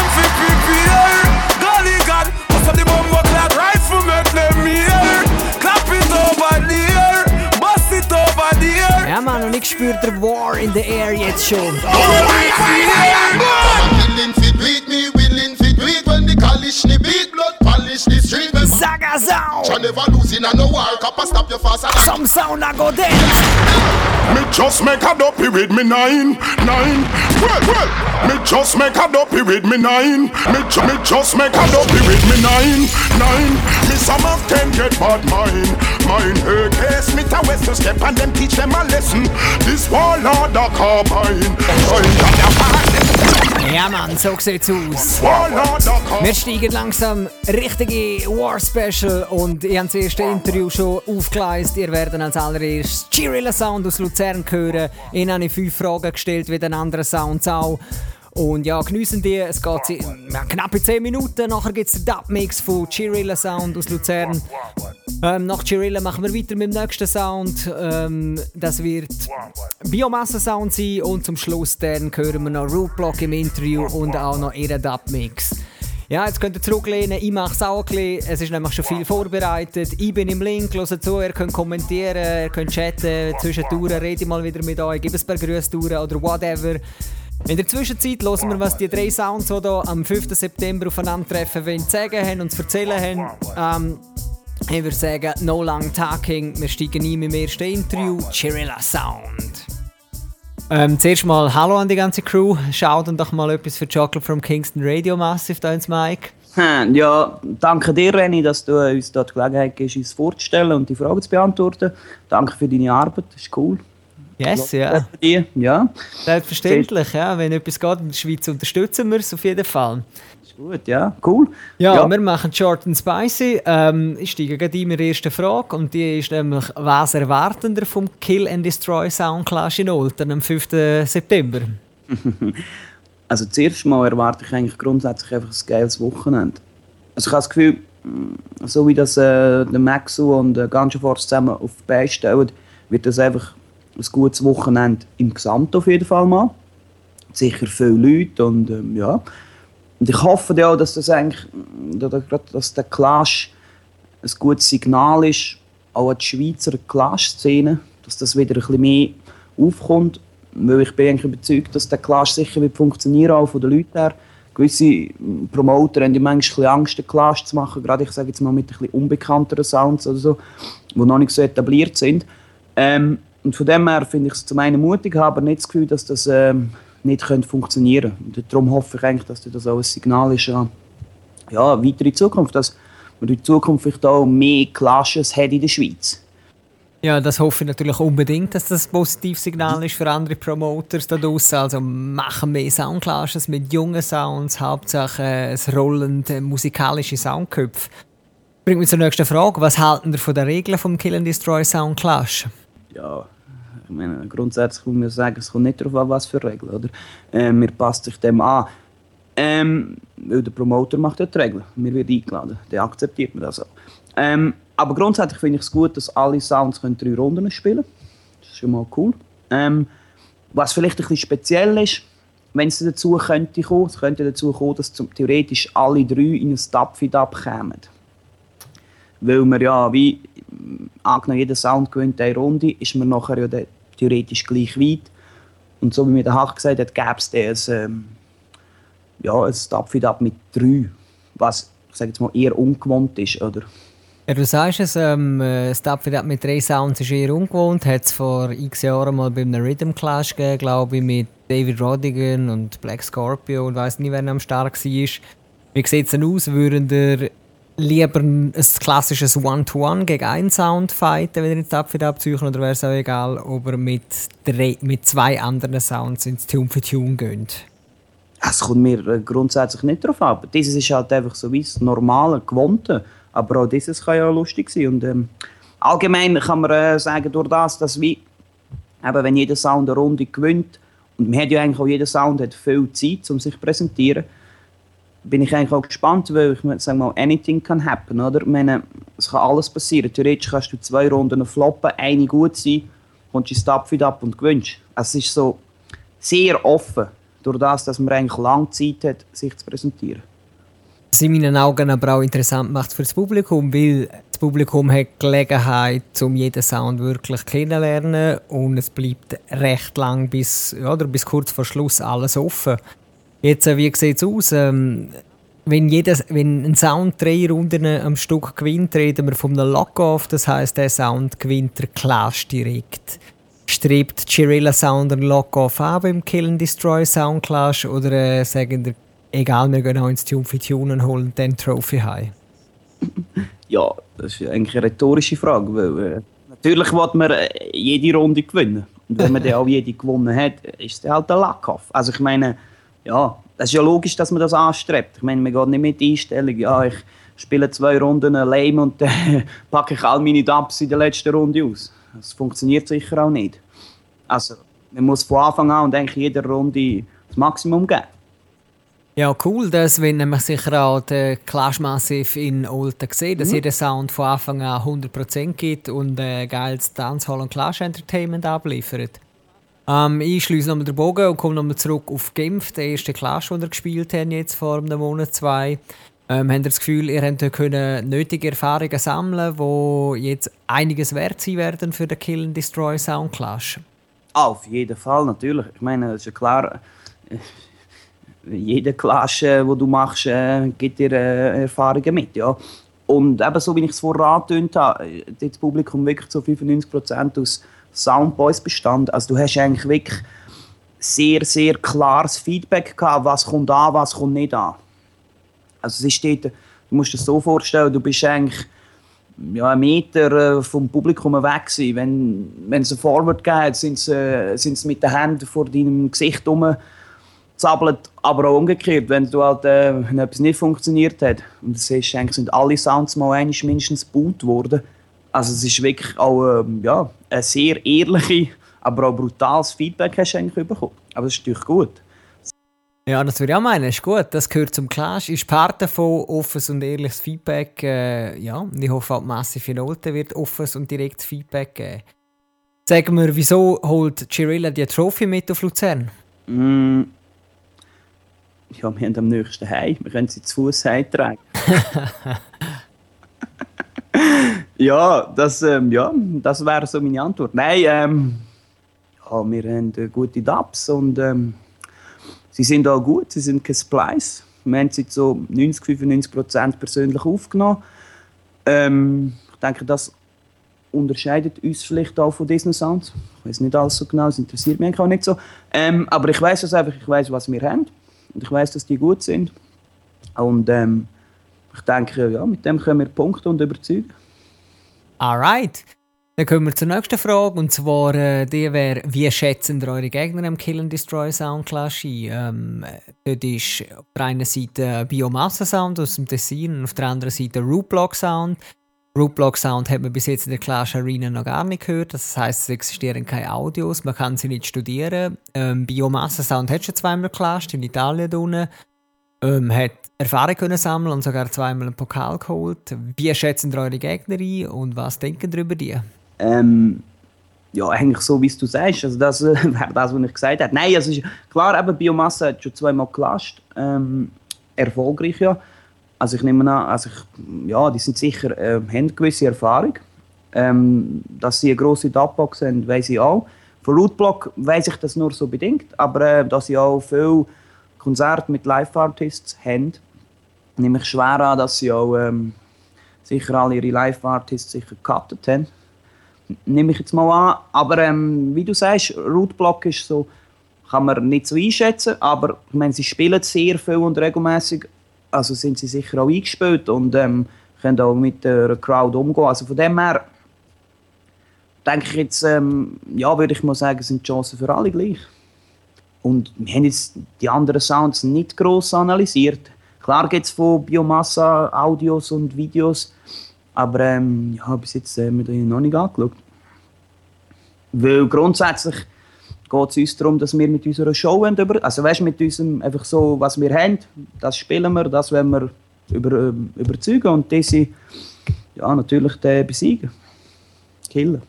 Speaker 2: Ja, Mann, und ich spüre der War in the Air jetzt schon.
Speaker 15: Willing fi do it, me willing fi do it When the beat, blood polish the street
Speaker 2: Saga Sound!
Speaker 15: you never losing and no war a stop you fast
Speaker 2: Some sound I go dance!
Speaker 15: Me just make a dopey with me nine, nine. Well, well. Me just make a dopey with me nine. Me, ju- me just make a dopey with me nine, nine. Me some of them get bad mind, mine. Hey, case me to west to step and them teach them a lesson. This warlord a carbine. Kind of the heart.
Speaker 2: Ja, Mann, so sieht's aus. Wir steigen langsam richtige War Special und ich habe das erste Interview schon aufgeleistet. Ihr werdet als allererstes Chirilla Sound aus Luzern hören. Ihnen habe ich fünf Fragen gestellt, wie den anderen Sounds auch. Und ja, geniessen die. Es geht ja, knappe 10 Minuten. Nachher gibt es den Dub-Mix von Chirilla Sound aus Luzern. Ähm, nach Chirilla machen wir weiter mit dem nächsten Sound. Ähm, das wird Biomasse-Sound sein. Und zum Schluss dann hören wir noch Rootblock im Interview und auch noch ihren Dub-Mix. Ja, jetzt könnt ihr zurücklehnen. Ich mache es auch ein bisschen. Es ist nämlich schon viel vorbereitet. Ich bin im Link, hört zu, ihr könnt kommentieren, ihr könnt chatten, zwischendurch rede ich mal wieder mit euch, gebe ein paar Grüße oder whatever. In der Zwischenzeit hören wir, was die drei Sounds, die hier am 5. September aufeinandertreffen, wollen, sagen haben und zu erzählen haben. Ähm, ich würde sagen, no long talking. Wir steigen ein mit dem ersten Interview, Chirilla Sound. Ähm, zuerst mal Hallo an die ganze Crew. Schaut doch mal etwas für Chocolate from Kingston Radio Massive da ins.
Speaker 18: Hm, Ja, danke dir, Renny, dass du uns dort die Gelegenheit gibst, uns vorzustellen und die Fragen zu beantworten. Danke für deine Arbeit, das ist cool.
Speaker 2: Yes, ja.
Speaker 18: Dich, ja.
Speaker 2: Selbstverständlich, ja. Wenn etwas geht in der Schweiz, unterstützen wir es auf jeden Fall.
Speaker 18: Ist gut, ja, cool.
Speaker 2: Ja,
Speaker 18: Ja.
Speaker 2: wir machen Short and Spicy. Ähm, ich steige gerade in meine erste Frage und die ist nämlich, was erwarten wir vom Kill and Destroy Sound Clash in Olten am 5. September? [LAUGHS]
Speaker 18: Also zuerst mal erwarte ich eigentlich grundsätzlich einfach ein geiles Wochenende. Also ich habe das Gefühl, mm, so wie das äh, der Maxu und der Ganja Force zusammen auf die Beine stellen, wird das einfach ein gutes Wochenende im Gesamt auf jeden Fall mal. Sicher viele Leute und ähm, ja. Und ich hoffe ja, dass das eigentlich, dass der Clash ein gutes Signal ist, auch an die Schweizer Clash-Szene, dass das wieder ein bisschen mehr aufkommt. Weil ich bin eigentlich überzeugt, dass der Clash sicher wird funktionieren, auch von den Leuten her. Gewisse Promoter haben ja manchmal Angst, den Clash zu machen, gerade ich sage jetzt mal mit ein bisschen unbekannteren Sounds oder so, die noch nicht so etabliert sind. Ähm, und von dem her finde ich es zum einen mutig, aber nicht das Gefühl, dass das ähm, nicht könnte funktionieren könnte. darum hoffe ich eigentlich, dass das auch ein Signal ist an ja, weitere Zukunft, dass man in Zukunft vielleicht auch mehr Clashes hat in der Schweiz.
Speaker 2: Ja, das hoffe ich natürlich unbedingt, dass das ein positives Signal ist für andere Promoters da draußen. Also machen mehr Soundclashes mit jungen Sounds, Hauptsache ein rollend musikalische Soundköpfe. Bringt mich zur nächsten Frage. Was halten ihr von den Regeln vom Kill and Destroy Soundclash?
Speaker 18: Ja, ich meine, grundsätzlich muss man sagen, es kommt nicht darauf an, was für Regeln. Oder? Äh, man passt sich dem an. Ähm, weil der Promoter macht ja die Regeln. Wir werden eingeladen. Der akzeptiert man das auch. Ähm, aber grundsätzlich finde ich es gut, dass alle Sounds können drei Runden spielen können. Das ist schon mal cool. Ähm, was vielleicht ein bisschen speziell ist, wenn es dazu könnte kommen, es könnte dazu kommen, dass zum, theoretisch alle drei in ein Stapfidab kämen. Weil wir ja, wie angenommen, jeder Sound gewinnt eine Runde, ist man nachher ja theoretisch gleich weit. Und so wie mir der Hach gesagt hat, gäbe es ein, ähm, ja, ein Stapfidab mit drei, was ich sage jetzt mal eher ungewohnt ist, oder?
Speaker 2: Ja, du sagst es, ähm, das Tapfidab mit drei Sounds ist eher ungewohnt. Hat es vor x Jahren mal bei einem Rhythm Clash gegeben, glaube ich, mit David Rodigan und Black Scorpio und weiß nicht, wer am Start war. Wie sieht es denn aus? Würden ihr lieber ein klassisches One-to-One gegen einen Sound fighten, wenn ihr ins Tapfidab züchen, oder wäre es auch egal, ob ihr mit, drei, mit zwei anderen Sounds ins Tune für Tune geht?
Speaker 18: Es kommt mir äh, grundsätzlich nicht darauf ab. Dieses ist halt einfach so wie das normale, gewohnte. Aber auch dieses kann ja lustig sein. Und, ähm, allgemein kann man äh, sagen, durch das, dass wie, eben, wenn jeder Sound eine Runde gewinnt, und man hat ja eigentlich auch jeder Sound hat viel Zeit, um sich zu präsentieren, bin ich eigentlich auch gespannt, weil ich sage mal, anything can happen, oder? Ich meine, es kann alles passieren. Theoretisch kannst du zwei Runden floppen, eine gut sein, kommst ins Stapfit ab und gewinnst. Es ist so sehr offen, durch das, dass man eigentlich lange Zeit hat, sich zu präsentieren
Speaker 2: was in meinen Augen aber auch interessant macht für das Publikum, weil das Publikum hat Gelegenheit, um jeden Sound wirklich kennenzulernen und es bleibt recht lang bis, oder bis kurz vor Schluss alles offen. Jetzt, äh, wie sieht es aus? Ähm, wenn, jeder, wenn ein Sound drei Runden am Stück gewinnt, reden wir von einem Lock-Off, das heißt, der Sound gewinnt der Clash direkt. Strebt Chirilla Sound einen Lock-Off an beim Kill and Destroy Sound Clash oder äh, sagen der egal, wir gehen auch ins Tune für Tune und holen dann Trophy heim?
Speaker 18: Ja, das ist eigentlich eine rhetorische Frage, weil äh, natürlich will man äh, jede Runde gewinnen. Und wenn man [LAUGHS] dann auch jede gewonnen hat, ist es halt ein Lackhoff. Also ich meine, ja, das ist ja logisch, dass man das anstrebt. Ich meine, man geht nicht mit Einstellung, ja, ich spiele zwei Runden lame und dann [LAUGHS] packe ich all meine Dubs in der letzten Runde aus. Das funktioniert sicher auch nicht. Also, man muss von Anfang an und eigentlich jeder Runde das Maximum geben.
Speaker 2: Ja, cool, dass wenn man sicher auch den Clash Massive in Olten sieht, dass mhm. jeder Sound von Anfang an 100% gibt und ein geiles Dancehall und Clash Entertainment abliefert. Ähm, ich schließe nochmal den Bogen und komme nochmal zurück auf Genf, den ersten Clash, den wir gespielt haben, jetzt vor einem Monat, zwei. Ähm, habt ihr das Gefühl, ihr habt können nötige Erfahrungen sammeln, die jetzt einiges wert sein werden für den Kill and Destroy Sound Clash?
Speaker 18: Auf jeden Fall, natürlich. Ich meine, es ist ja klar jede Klasse, die du machst, äh, gibt dir äh, Erfahrungen mit. Ja. Und eben so, wie ich es vorher angetönt habe, äh, das Publikum wirklich zu 95% aus Soundboys bestand. Also du hast eigentlich wirklich sehr, sehr klares Feedback gehabt, was kommt an, was kommt nicht an. Also es ist dort, du musst dir das so vorstellen, du bist eigentlich ja, einen Meter äh, vom Publikum weg gewesen. Wenn, wenn es ein Forward geht, sind sie, äh, sind sie mit den Händen vor deinem Gesicht herum zappelt, aber auch umgekehrt, wenn du halt, äh, wenn etwas nicht funktioniert hat. Und das ist, eigentlich sind alle Sounds mal mindestens gebaut worden. Also es ist wirklich auch äh, ja, ein sehr ehrliches, aber auch brutales Feedback hast du eigentlich bekommen. Aber das ist natürlich gut.
Speaker 2: Ja, das würde ich auch meinen. Ist gut. Das gehört zum Clash. Ist Part davon offenes und ehrliches Feedback. Äh, ja, und ich hoffe auch, die Massive Note wird offenes und direktes Feedback geben. Sag mir, wieso holt Chirilla die Trophy mit auf Luzern?
Speaker 18: Mm. Ja, wir haben am nächsten Heim. Wir können sie zu Fuß heimtragen. [LAUGHS] ja, das, ähm, ja, das wäre so meine Antwort. Nein, ähm, ja, wir haben äh, gute Dubs und ähm, sie sind auch gut, sie sind kein Splice. Wir haben sie so 90, 95 Prozent persönlich aufgenommen. Ähm, ich denke, das unterscheidet uns vielleicht auch von Disney Sounds. Ich weiß nicht alles so genau, es interessiert mich auch nicht so. Ähm, aber ich weiß es einfach, ich weiß, was wir haben und ich weiß, dass die gut sind. Und ähm, ich denke, ja, mit dem können wir Punkte und überzeugen.
Speaker 2: Alright. Dann kommen wir zur nächsten Frage und zwar äh, die wäre, wie schätzen ihr eure Gegner im Kill and Destroy Sound Clash ein? Ähm, dort ist auf der einen Seite Biomasse Sound aus dem Tessin und auf der anderen Seite Rootblock Sound. Rootblock Sound hat man bis jetzt in der Clash Arena noch gar nicht gehört. Das heißt, es existieren keine Audios, man kann sie nicht studieren. Ähm, Biomasse Sound hat schon zweimal geclasht, in Italien unten. Ähm, hat Erfahrung können sammeln und sogar zweimal einen Pokal geholt. Wie schätzen ihr eure Gegner ein und was denken ihr über die?
Speaker 18: Ähm, ja, eigentlich so, wie du sagst. Also das äh, [LAUGHS] wäre das, was ich gesagt habe. Nein, also ist, klar, eben, Biomasse hat schon zweimal gelastet. Ähm, erfolgreich, ja. Also ich nehme an, also ich, ja, die sind sicher, äh, haben gewisse Erfahrung. Ähm, dass sie eine grosse Dubbox haben, weiß ich auch. Von Rootblock weiß ich das nur so bedingt, aber äh, dass sie auch viele Konzerte mit Live-Artists haben, nehme ich schwer an, dass sie auch ähm, sicher alle ihre Live-Artists sicher gecuttet haben. Nehme ich jetzt mal an. Aber ähm, wie du sagst, Rootblock ist so, kann man nicht so einschätzen, aber ich meine, sie spielen sehr viel und regelmäßig, also sind sie sicher auch eingespielt und ähm, können auch mit der Crowd umgehen. Also von dem her denke ich jetzt, ähm, ja, würde ich mal sagen, sind die Chancen für alle gleich. Und wir haben jetzt die anderen Sounds nicht gross analysiert. Klar gibt es von Biomassa Audios und Videos, aber ähm, ja, bis jetzt haben wir die noch nicht angeschaut. Weil grundsätzlich geht es uns darum, dass wir mit unserer Show über, also weißt, mit unserem einfach so, was wir haben, das spielen wir, das wollen wir über, ähm, überzeugen und diese ja, natürlich besiegen. Killen.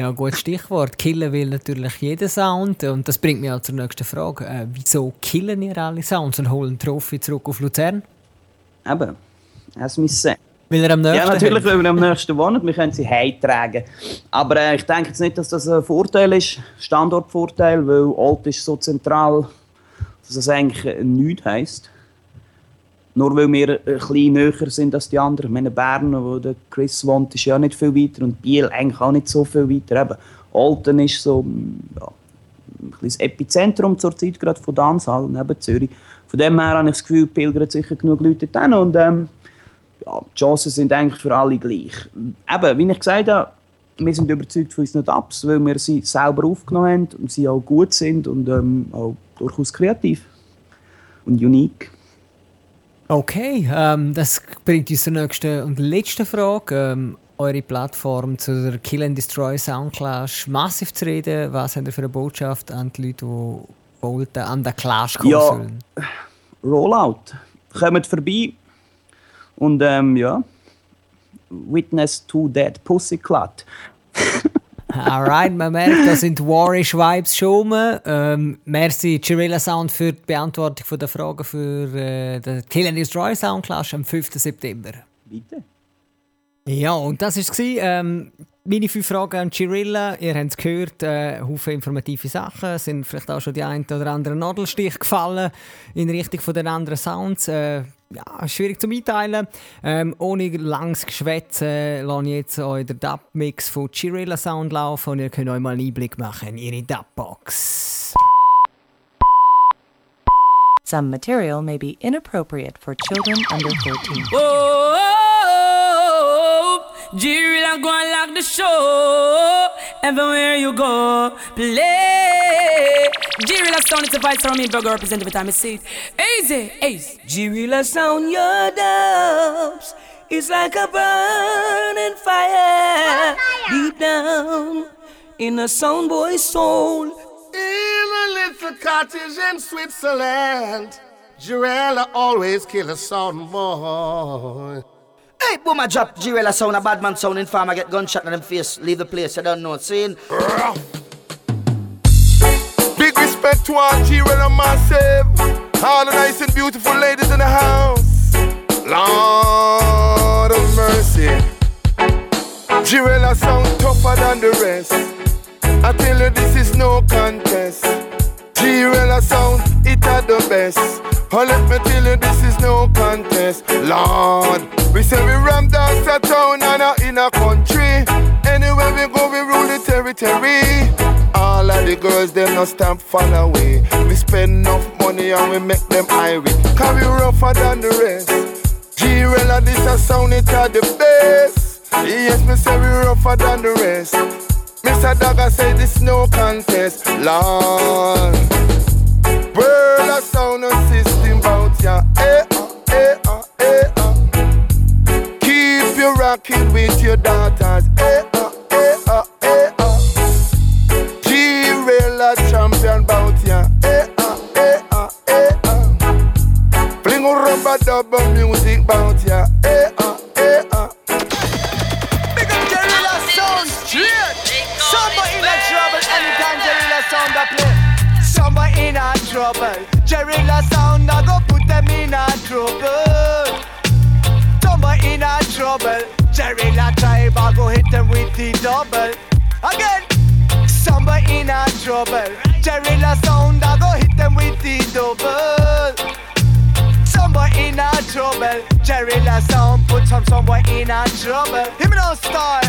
Speaker 2: Ja, gutes Stichwort. Killen will natürlich jeder Sound. Und das bringt mich auch zur nächsten Frage. Äh, wieso killen ihr alle Sounds und holen Trophy zurück auf Luzern?
Speaker 18: Eben, das muss sein.
Speaker 2: Weil er am nächsten
Speaker 18: Ja, natürlich, weil wir am nächsten wohnen. Wir können sie heimtragen. Aber äh, ich denke jetzt nicht, dass das ein Vorteil ist, Standortvorteil, weil Alt ist so zentral, dass das eigentlich nichts heisst. Nur weil wir ein bisschen näher sind als die anderen. Ich meine, Bern, wo der Chris wohnt, ist ja nicht viel weiter und Biel eigentlich auch nicht so viel weiter. Eben, Olten ist so ja, ein das Epizentrum zurzeit gerade von Dansal neben Zürich. Von dem her habe ich das Gefühl, pilgern sicher genug Leute hin und ähm, ja, die Chancen sind eigentlich für alle gleich. Eben, wie ich gesagt habe, wir sind überzeugt von unseren Dubs, weil wir sie selber aufgenommen haben und sie auch gut sind und ähm, auch durchaus kreativ und unique.
Speaker 2: Okay, ähm, das bringt uns zur nächsten und letzten Frage. Ähm, eure Plattform zu der Kill and Destroy Soundclash massiv zu reden. Was habt ihr für eine Botschaft an die Leute, die wollten, an der Clash kommen
Speaker 18: Ja,
Speaker 2: sollen?
Speaker 18: Rollout. Kommt vorbei und ähm, ja, Witness to Dead Pussycat.
Speaker 2: Alright, man merkt, da sind Warish Vibes schon rum. Ähm, merci, Chirilla Sound, für die Beantwortung der Frage für äh, den Kill and Destroy Soundclash am 5. September.
Speaker 18: Bitte.
Speaker 2: Ja, und das war es. Ähm, meine fünf Fragen an Chirilla. Ihr habt es gehört, äh, Haufen informative Sachen. Es sind vielleicht auch schon die ein oder anderen Nadelstich gefallen in Richtung von den anderen Sounds. Äh, ja, schwierig zu mitteilen. Ähm, ohne langes Geschwätze lasse ich jetzt euch den Dub-Mix von Chirilla Sound laufen und ihr könnt euch mal einen Einblick machen in ihre Dub-Box.
Speaker 19: Some material may be inappropriate for children under 13.
Speaker 20: Oh, G-Real go and lock the show. Everywhere you go, play. G-Real sound, it's a vice from me, burger represent every time I see it. Easy, ace. G-Real sound, your dubs. It's like a burning fire deep down in a sound boy's soul.
Speaker 7: In a little
Speaker 21: little cottage in Switzerland. Jirella always kill a sound boy.
Speaker 3: Hey, boom, I drop Jirella sound, a bad man sound in farm, I get gunshot in them face, leave the place, I don't know, seeing.
Speaker 22: Big respect to our Jirella massive. All the nice and beautiful ladies in the house. Lord of mercy. Jirella sound tougher than the rest. I tell you this is no contest. Jirella sound, it are the best. Oh, let me tell you this is no contest. Lord, we say we ram dance a town and a in a country. Anywhere we go, we rule the territory. All of the girls, them no stamp fall away. We spend enough money and we make them irie. Cause we rougher than the rest. Jirella, this a sound, it are the best. Yes, me say we rougher than the rest. Mr. Dagger say this no contest, Lord. World ya, eh eh ah, eh ah. Keep you rocking with your daughters, eh ah, eh ah, eh ah. G-Rail champion bout ya, eh ah, eh ah, eh ah. Fling a rubber double music bout ya, eh eh
Speaker 21: trouble. Jerilla tribe a go hit them with the double. Again. Somebody in a trouble. Jerilla sound a go hit them with the double. Somebody in a trouble. Jerilla sound put some somebody in a trouble. Me now, star.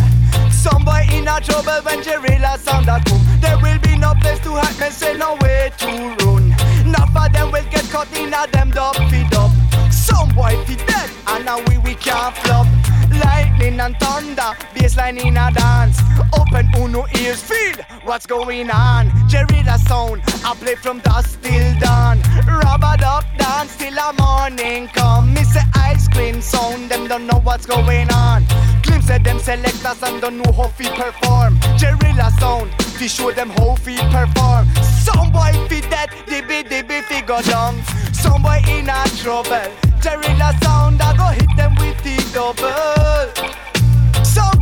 Speaker 21: Somebody in a trouble when Jerilla sound a come. There will be no place to hide, me say no way to run. Enough of them will get caught in a them dub feed up. Some boy fi dead, and now we we can't flop. Lightning and thunder, bassline in a dance. Open uno ears, feel what's going on. Jerilla sound, I play from dusk till dawn. Rubber up dance till the morning come. Miss the ice cream sound, them don't know what's going on. Glimpse at them selectors and don't know how fi perform. Jerilla sound, fi show them how fi perform. Some boy fi dead, dibby dibby fi go down. Some boy in a trouble. Jerilla sound, I go hit them with the double.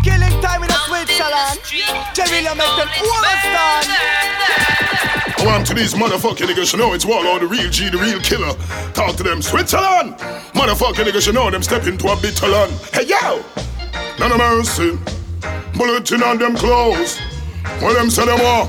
Speaker 21: Killing time in a Switzerland. Make them understand.
Speaker 15: I want to these motherfucking niggas, you know it's Wallo, the real G, the real killer. Talk to them, Switzerland! Motherfucking niggas, you know them step into a bitter land. Hey yo! None of mercy. Bulletin on them clothes. What them say them are?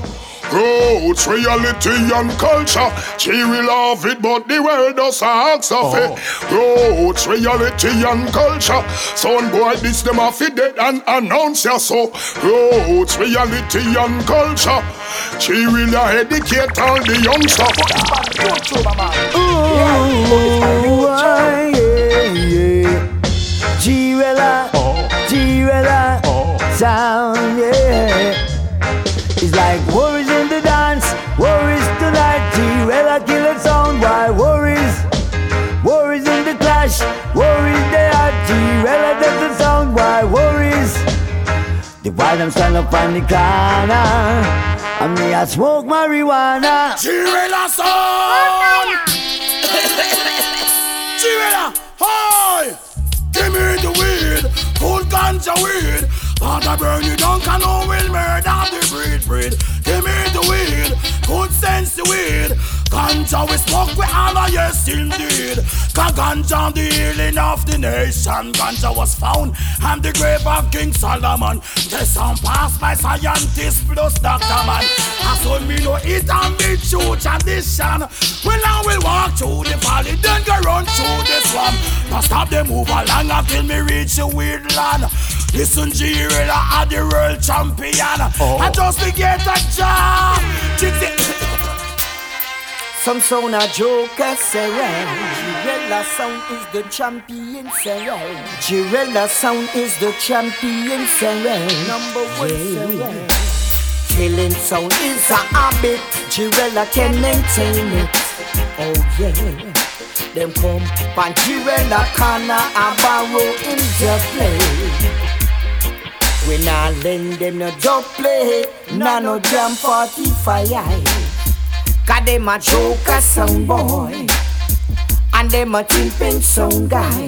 Speaker 15: Roots, reality and culture. She will love it, but the world does ask of it. Roots, reality and culture. Son boy, this them off it dead and announce ya so. Roots, reality and culture. She will educate all the youngsters.
Speaker 23: Ooh, ah, yeah, Oh, yeah. G-Rella, G-Rella, sound, yeah. It's like worries G-Rella killer sound, why worries? Worries in the clash, worries they are. G-Rella does the sound, why worries? The white them stand up on the corner, and me I smoke marijuana.
Speaker 15: G-Rella sound! [LAUGHS] G-Rella, hi! Give me the weed, cool ganja weed. Father burn you down, can no will murder the breed, breed. Give me the weed, good sense the weed. Ganja we smoke, we all are yes indeed. Cause ganja the healing of the nation. Ganja was found on the grave of King Solomon. The sound passed by scientists plus Dr. Man. As soon me know it and be true tradition. Well now we'll walk through the valley, then go run through the swamp. Now stop the move along until me reach the weird land. Listen, G-Rilla are the world champion. Oh. I just to get a job.
Speaker 3: Some sound a joker say Girella sound is the champion say Girella sound is the champion say Number one say Killing sound is a habit. Girella can maintain it. Oh yeah. Them come pan Girella corner and borrow in the play. We not lend them no job play. Nah no jam 45
Speaker 23: Cause them a joker song boy. And them a timping song guy.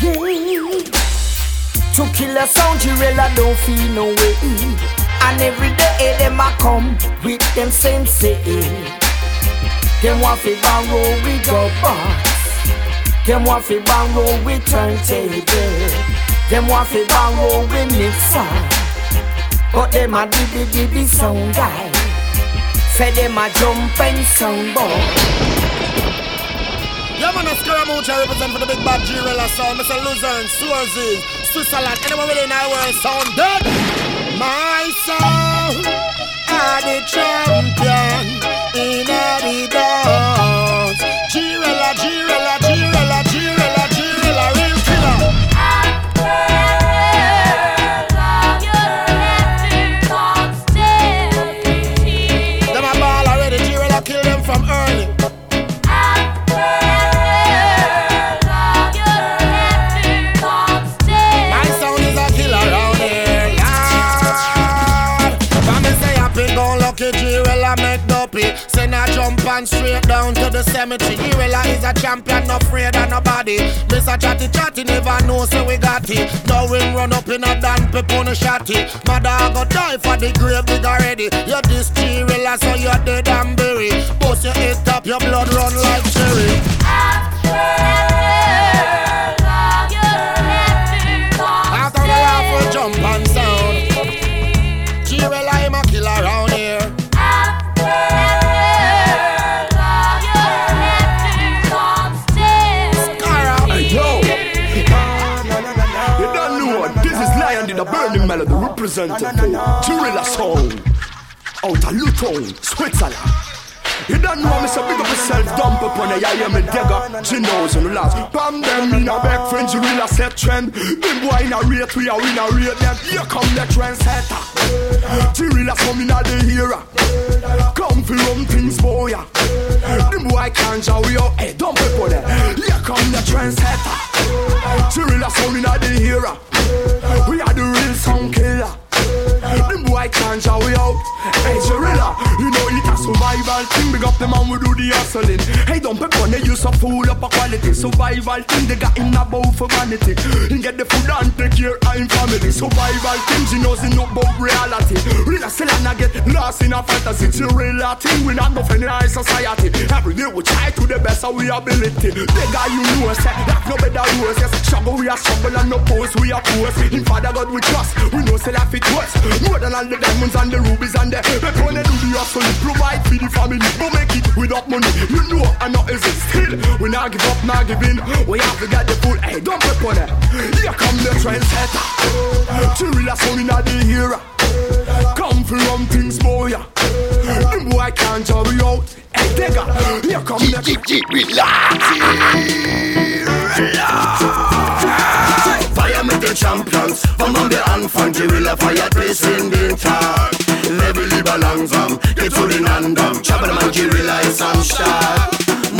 Speaker 23: Yeah. To kill a sound, Jirella don't feel no way. And every day them a come with them same sensei. Them want fi borrow with the box. Them want fi borrow with turntable. Them want fi borrow with mixer. But them a dibby dibby sound guy. Say them a jumping sound boy.
Speaker 7: Yeah, man, a Scaramouche represent for the big bad G-Rella sound. Mr. Luzerne, Swarzy, Switzerland, anyone within our world sound dead. My sound, are the champion cemetery. G-Rella is a champion, no afraid of nobody. Mr. Chatty Chatty never know so we got it. Now we run up in a damn pepper on a shotty. Mother I go die for the grave dig already. You this G-Rella so you're dead and buried. Bust your head up, your blood run
Speaker 24: Melody representing Gorilla Sound out of Luton, Switzerland. You don't know me, so big up yourself, dump up on a yeah, yeah, me digger. Ginos and last. Bam them in a back friends, you really set trend. Them boy in a rate, we are win a rate them. Here come the trendsetter. Gorilla come in a the era. Come for rum things, boy. Them boy can't show we out. Hey, dump up on it. Here come the trendsetter. Gorilla sound in a the era. We are the real sound killer. Them boy can't show we out. Hey, Gorilla, you know it a survival thing. Big up the man we do the hustling. Hey, don't pick on they use a fool up a quality. Survival thing, they got him about for vanity. He get the food and take care of him family. Survival things, he knows know about reality. Real still and I get lost in a fantasy. It's a real thing, we not in our society. Every day we try to the best of our ability. The guy you know, say, that no better worse. Yes, struggle we are struggle and no pose we are pose. In Father God we trust, we know say life it worse. Than all the diamonds and the rubies and the They wanna do the hustle, provide for the family. But make it without money, you know I know is it still. We not give up, not give in. We have to get the full, hey, don't put on it. Here come the trendsetter. Chirilla sound in the era. Come for rum things, boy. yeah. Them boy can't hurry out. Hey, digger, here come the
Speaker 13: Feier mit den Champions, wir anfangen? Guerilla feiert bis in den Tag. Lebe lieber langsam, geh zu den anderen. Chabbermann Guerilla ist am Start.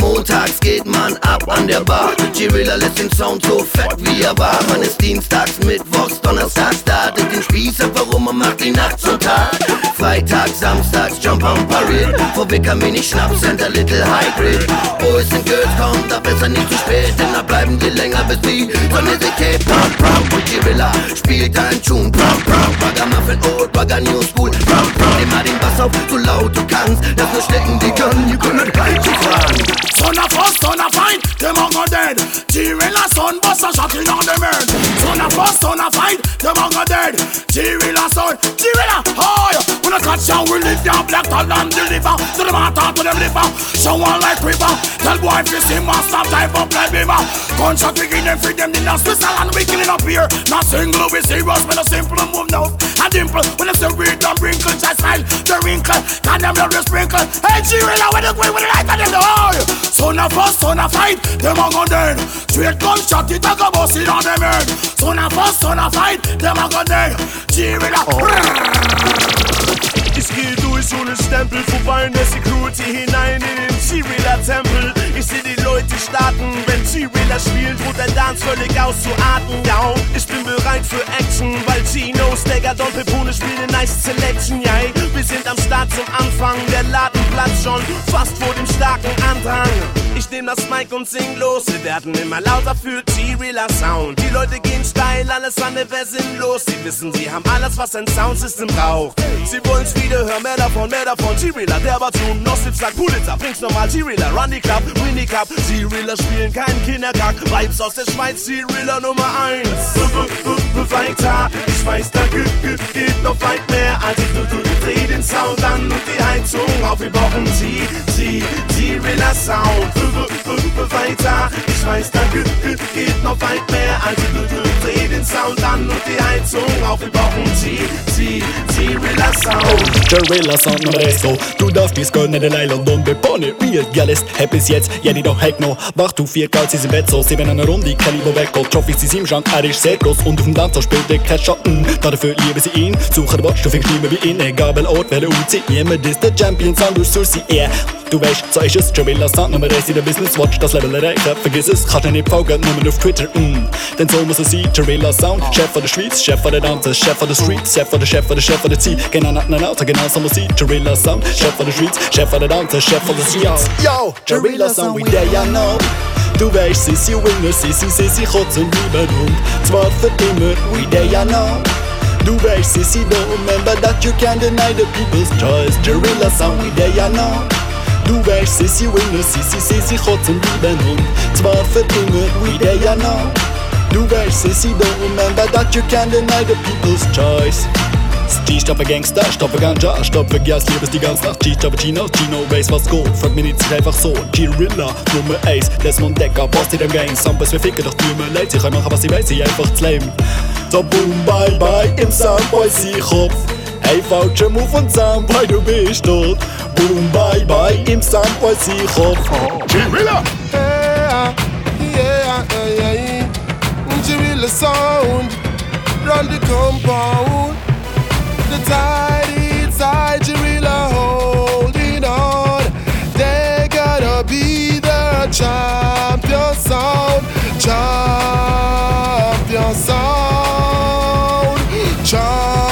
Speaker 13: Montags geht man ab an der Bar. Guerilla lässt den Sound so fett wie er war. Man ist dienstags, mittwochs, donnerstags da. Durch den Spieß, warum man macht die Nacht zum Tag. Freitags, samstags, Jump on Parade. Vor Wicker Mini Schnaps and a little Hybrid. Boys and Girls, kommt da besser nicht zu spät. Denn da bleiben die länger bis die Sonne sich hebt. Pam, pam, und Guerilla spielt ein Tune. Pam, pam, Bagger Muffin Old, Bagger New School. Pam, pam, immer den Bass auf, so laut du kannst. Das nur stecken die können, you können gleich zu fahren.
Speaker 15: Son of us, son of fine, them a go dead. T-Rilla son, bust a shot in on the earth. Son of us, son of fine, them a go dead. T-Rilla son, T-Rilla, oh yeah. When I catch you, we live down black tall and deliver. To the matter, to the liver. Show one like river. Tell boy if you see master type up like beaver. Gunshot we give them free them in a Switzerland, we killing up here. Not single, we serious, but a simple move now. A dimple, when them say read and wrinkle, try style, the wrinkle. Can them love the sprinkle. Hey, G-Rilla, where the way, where the light, and them the oh Son of us, son of fight, them a go dead. Straight gunshot, it a go bust it on them head. Son of us, son of fight, them a go dead. G-Rilla,
Speaker 25: Ich gehe durch ohne Stempel vorbei in der Security hinein in den G-Wheeler Tempel. Ich seh die Leute starten, wenn G-Wheeler spielt, wo der Dance völlig auszuatmen. Ja, ich bin bereit für Action, weil G-No, Stagger, Don Pepone spielen eine nice Selection. Ja, wir sind am Start zum Anfang, der Laden Platz schon fast vor dem starken Andrang. Ich nehm das Mic und sing los, wir werden immer lauter für T-Reeler Sound. Die Leute gehen steil, alles andere sinnlos. Sie wissen, sie haben alles, was ein Soundsystem braucht. Sie wollen's wieder hören, mehr davon, mehr davon. T-Reeler, der war Tune, Nostip sagt Pulitzer, bring's nochmal T-Reeler, Run the Club, Win the Cup. T-Reeler spielen keinen Kinderkack, Vibes aus der Schweiz, T-Reeler Nummer 1. Weiter, ich weiß, da geht noch weit mehr, als ich du, du, dreh den Sound an und die Heizung auf, wir brauchen sie, sie, sie will das Sound. Fünfe, fünfe weiter, ich weiß, da geht noch weit mehr als dreh den Sound an und die Heizung auf, wir brauchen sie, sie, T-Reeler Sound.
Speaker 26: Gorilla Sound resto Du darfst dies gönnen, der Leil und Bombe Bonne Real Gallist, hab bis jetzt, ja die doch heck noch. Wach du vier Gals, sie sind Bett so. Sieben an der Runde, Kaliber weg Gold Trophies, sie sind Schrank, er ist sehr groß Und auf dem Dancer spielt der Cash Schatten. Dafür lieben sie ihn, suchen Watch, du findest niemand wie ihn. Egal wel Ort, welche UC, jemand ist der Champion Sound durch Source, yeah. Du weißt, so ist es, Gorilla Sound nummer eins in der Business Watch Das Level erreichen, vergiss es, kannst du nicht folgen, nur auf Twitter, mm. Denn so muss es sein, Gorilla Sound Chef von der Schweiz, Chef von der Dancer, Chef von der Street Chef von der Chef von der Chef von der Ziel Genau nach einem Auto, genau so muss sein, Gorilla Sound Chef von der Schweiz, Chef von der Dancer, Chef von der Streets Yo, Gorilla Sound, we there, ya know Du weißt, sie sind Winner, sie sind, sie sind Kotz und Lieben und zwar für immer, we there, ya know Du weißt, sie sind da, remember that you can't deny the people's choice Gorilla Sound, we there, ya know Du weißt, sie sind Winner, sie sind, sie sind Kotz und Lieben und zwar für immer, we there, ya know Du weißt, sind da, remember that you can't deny the people's choice G stoppe Gangster, stoppe Ganja, stoppe Gas, liebes die ganze Nacht. G stoppe Chino, Chino weiß was go. Frag mich nicht, einfach so. G-Rilla, Nummer 1, Desmond Decker, Boss in dem Gang. Samples wir ficken, doch mir leid, sie können machen, was sie weiß, sie einfach zu lame. So boom, bye, bye, im Soundboy, sie Kopf. Hey, falscher Move und Soundboy, du bist tot. Boom, bye, bye, im Soundboy, sie Kopf.
Speaker 22: G-Rilla! Yeah, yeah, yeah, yeah. G-Rilla sound, run the compound. The tide inside Gorilla holding on. They gotta be the champion sound, champion sound, champion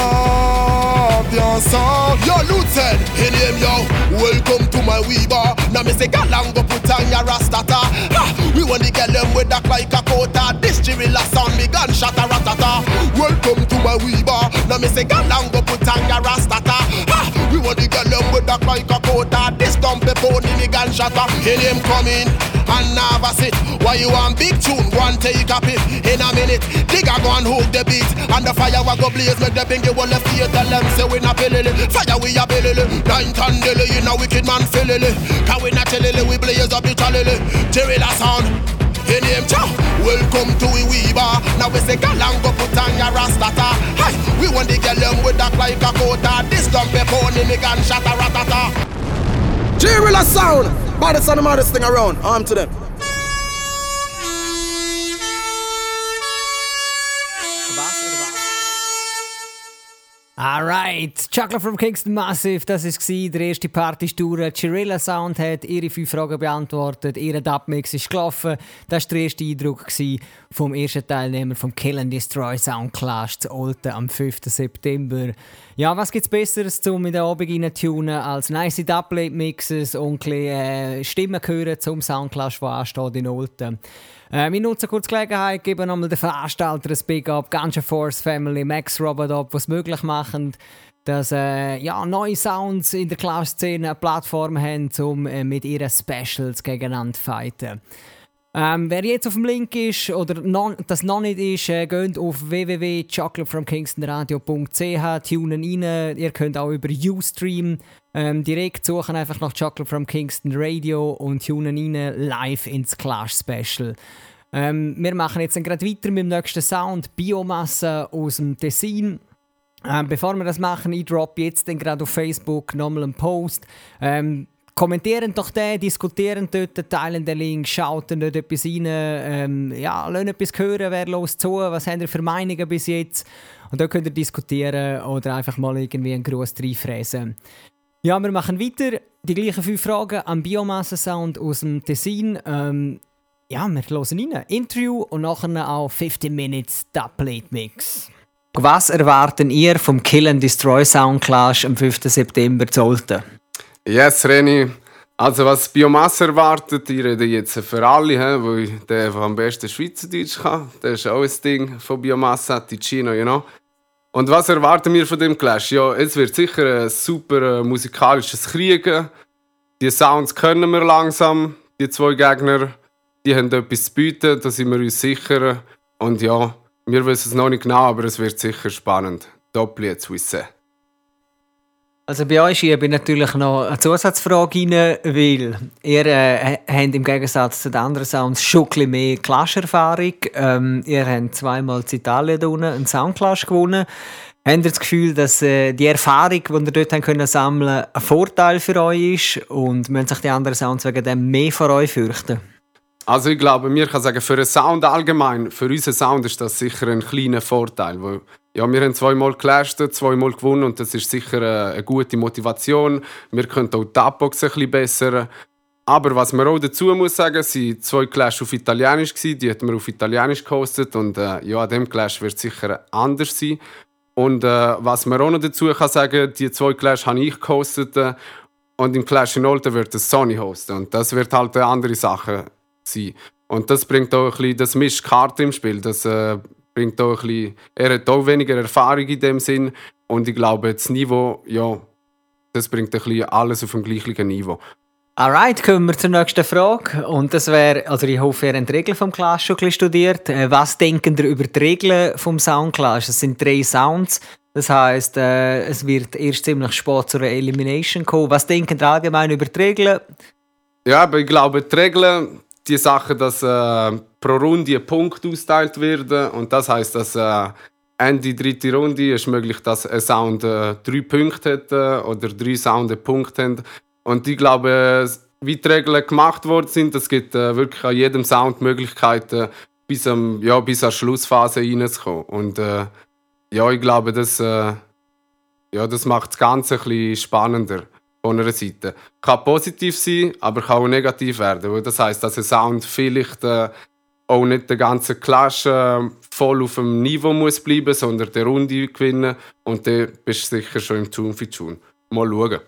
Speaker 22: sound. Yo, Luton, in him, yo. Welcome to my weaver. Now me say, Galang go put on your rastata. Ha, we want to get them with that like a quota. Gorilla sound, me gunshot a ratata. Welcome to my weaver. Now me say, Galang go put your rastata. Ha, we want to get them with that like a. This dumpy pony, me gunshot a. Hear him coming and never sit. Why you want big tune? One take a pick in a minute. Digger go and hook the beat. And the fire will go blaze. Make the bingy will left here. Tell them say we not pillily. Fire we a billily. Nine ton dilly. You know wicked man fillily. Can we not tell we blaze up the chalily. Gorilla sound. In him chow. Welcome to we weaver. Now we say galang go put on your rastata. Hi, we want to get them with that like a quota. This dumpy pony me gun shot a ratata. Gorilla sound. And the maddest thing around. Arm to them.
Speaker 2: Alright, Chocolate from Kingston Massive, das war der erste Partytour. Chirilla Sound hat ihre fünf Fragen beantwortet, ihr Dubmix ist gelaufen. Das war der erste Eindruck vom ersten Teilnehmer vom Kill and Destroy Sound Clash zu Olten am 5. September. Ja, was gibt's Besseres, um in den Abend tunen als nice Dubplate-Mixes und ein bisschen, äh, Stimmen hören zum Soundclash, der ansteht in Olten. Äh, wir nutzen kurz die Gelegenheit, geben nochmal den Veranstalter ein Big Up, Ganja Force Family, Max Robot Up, was möglich machen, dass äh, ja, neue Sounds in der Clash-Szene eine Plattform haben, um äh, mit ihren Specials gegeneinander zu fighten. Ähm, wer jetzt auf dem Link ist oder non, das noch nicht ist, äh, geht auf www.chocolatefromkingstonradio.ch, tunen rein. Ihr könnt auch über Ustream ähm, direkt suchen, einfach nach Chocolate from Kingston Radio und tunen rein live ins Clash Special. Ähm, wir machen jetzt gerade weiter mit dem nächsten Sound, Biomasse aus dem Tessin. Ähm, bevor wir das machen, ich drop jetzt gerade auf Facebook nochmal einen Post. Ähm, Kommentieren doch den, diskutieren dort, teilen den Link, schauten dort etwas rein, ähm, ja, lasst etwas hören, wer los zu, was habt ihr für Meinungen bis jetzt? Und da könnt ihr diskutieren oder einfach mal irgendwie einen Gruß reinfräsen. Ja, wir machen weiter. Die gleichen fünf Fragen am Biomasse-Sound aus dem Tessin. Ähm, ja, wir hören rein. Interview und nachher auch 15 Minutes Dubplate Mix. Was erwarten ihr vom Kill and Destroy Sound Clash am 5. September zu Olten?
Speaker 27: Yes, Reni. Also was Biomasse erwartet, ich rede jetzt für alle, he, weil der, am besten Schweizerdeutsch kann, der ist auch ein Ding von Biomasse, Ticino, you know. Und was erwarten wir von dem Clash? Ja, es wird sicher ein super äh, musikalisches Kriegen. Die Sounds können wir langsam, die zwei Gegner, die haben etwas zu bieten, da sind wir uns sicher. Und ja, wir wissen es noch nicht genau, aber es wird sicher spannend. Doppel jetzt wissen.
Speaker 2: Also bei euch schiebe ich natürlich noch eine Zusatzfrage rein, weil ihr äh, habt im Gegensatz zu den anderen Sounds schon ein mehr Clash-Erfahrung. Ähm, ihr habt zweimal in Italien da unten einen Soundclash gewonnen. Habt ihr das Gefühl, dass äh, die Erfahrung, die ihr dort haben können sammeln ein Vorteil für euch ist und müssen sich die anderen Sounds wegen dem mehr vor euch fürchten?
Speaker 27: Also ich glaube, mir kann sagen, für einen Sound allgemein, für unseren Sound ist das sicher ein kleiner Vorteil, weil ja, wir haben zweimal geclasht, zweimal gewonnen und das ist sicher eine, gute Motivation. Wir können auch die Abbox ein bisschen besser. Aber was man auch dazu muss sagen, sind zwei Clash auf Italienisch gewesen, die haben wir auf Italienisch gehostet und äh, ja, an dem Clash wird sicher anders sein. Und äh, was man auch noch dazu kann sagen, die zwei Clash habe ich gehostet äh, und im Clash in Olten wird es Sony hosten und das wird halt eine andere Sache sein. Und das bringt auch ein bisschen, das mischt Karte im Spiel, das äh, bringt auch ein bisschen, er hat auch weniger Erfahrung in dem Sinn und ich glaube, das Niveau, ja, das bringt ein bisschen alles auf dem gleichen Niveau.
Speaker 2: Alright, kommen wir zur nächsten Frage. Und das wäre, also ich hoffe, ihr habt die Regeln vom Clash schon studiert. Äh, was denken ihr über die Regeln vom Soundclash? Es sind drei Sounds. Das heisst, äh, es wird erst ziemlich spät zur Elimination kommen. Was denken ihr allgemein über die Regeln?
Speaker 27: Ja, aber ich glaube, die Regeln, die Sache, dass äh, pro Runde ein Punkt austeilt wird. Und das heißt, dass äh, Ende dritte Runde ist möglich, dass ein Sound äh, drei Punkte hat äh, oder drei Sound einen Punkt haben. Und ich glaube, wie die Regeln gemacht worden sind, es gibt äh, wirklich an jedem Sound Möglichkeiten, bis, am, ja, bis zur Schlussphase reinzukommen. Und äh, ja, ich glaube, das, äh, ja, das macht das Ganze ein bisschen spannender von einer Seite. Kann positiv sein, aber kann auch negativ werden. Weil das heißt, dass ein Sound vielleicht äh, auch nicht der ganze Clash äh, voll auf dem Niveau muss bleiben, sondern die Runde gewinnen. Und dann bist du sicher schon im Tune für Tune. Mal schauen.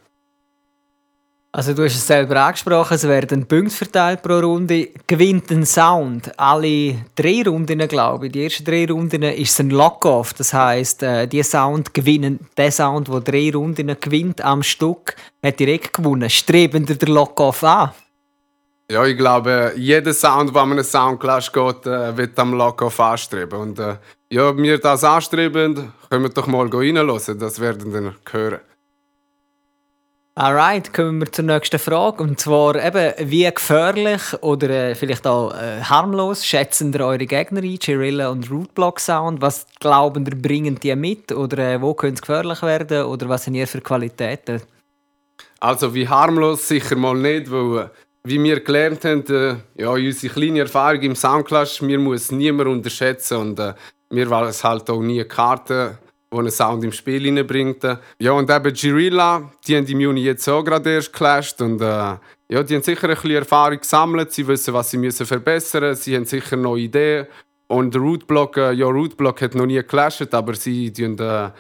Speaker 2: Also du hast es selber angesprochen, es werden Punkte verteilt pro Runde. Gewinnt ein Sound alle drei Runden, glaube ich. Die ersten drei Runden ist es ein Lock-off. Das heisst, äh, die Sound gewinnen, der Sound, der drei Runden gewinnt am Stück, hat direkt gewonnen. Streben der Lock-off an?
Speaker 27: Ja, ich glaube, jeder Sound, der an einem Soundclash geht, äh, wird am Lock-off anstreben. Und äh, ja, wir das anstreben, können wir doch mal reinhören. Das werden wir dann hören.
Speaker 2: Alright, kommen wir zur nächsten Frage. Und zwar eben, wie gefährlich oder äh, vielleicht auch äh, harmlos schätzen ihr eure Gegner ein, Chirilla und Rootblock Sound? Was glauben ihr, bringen die mit? Oder äh, wo könnte es gefährlich werden? Oder was sind ihr für Qualitäten?
Speaker 27: Also wie harmlos sicher mal nicht, weil äh, wie wir gelernt haben, äh, ja, unsere kleine Erfahrung im Soundclash, wir muss niemand unterschätzen und äh, wir wollen es halt auch nie Karten die einen Sound im Spiel hineinbringt. Ja, und eben Girilla, die haben im Juni jetzt auch gerade erst geclasht und äh, ja, die haben sicher ein bisschen Erfahrung gesammelt, sie wissen, was sie müssen verbessern müssen, sie haben sicher neue Ideen. Und Rootblock, äh, ja, Rootblock hat noch nie geclasht, aber sie tun äh,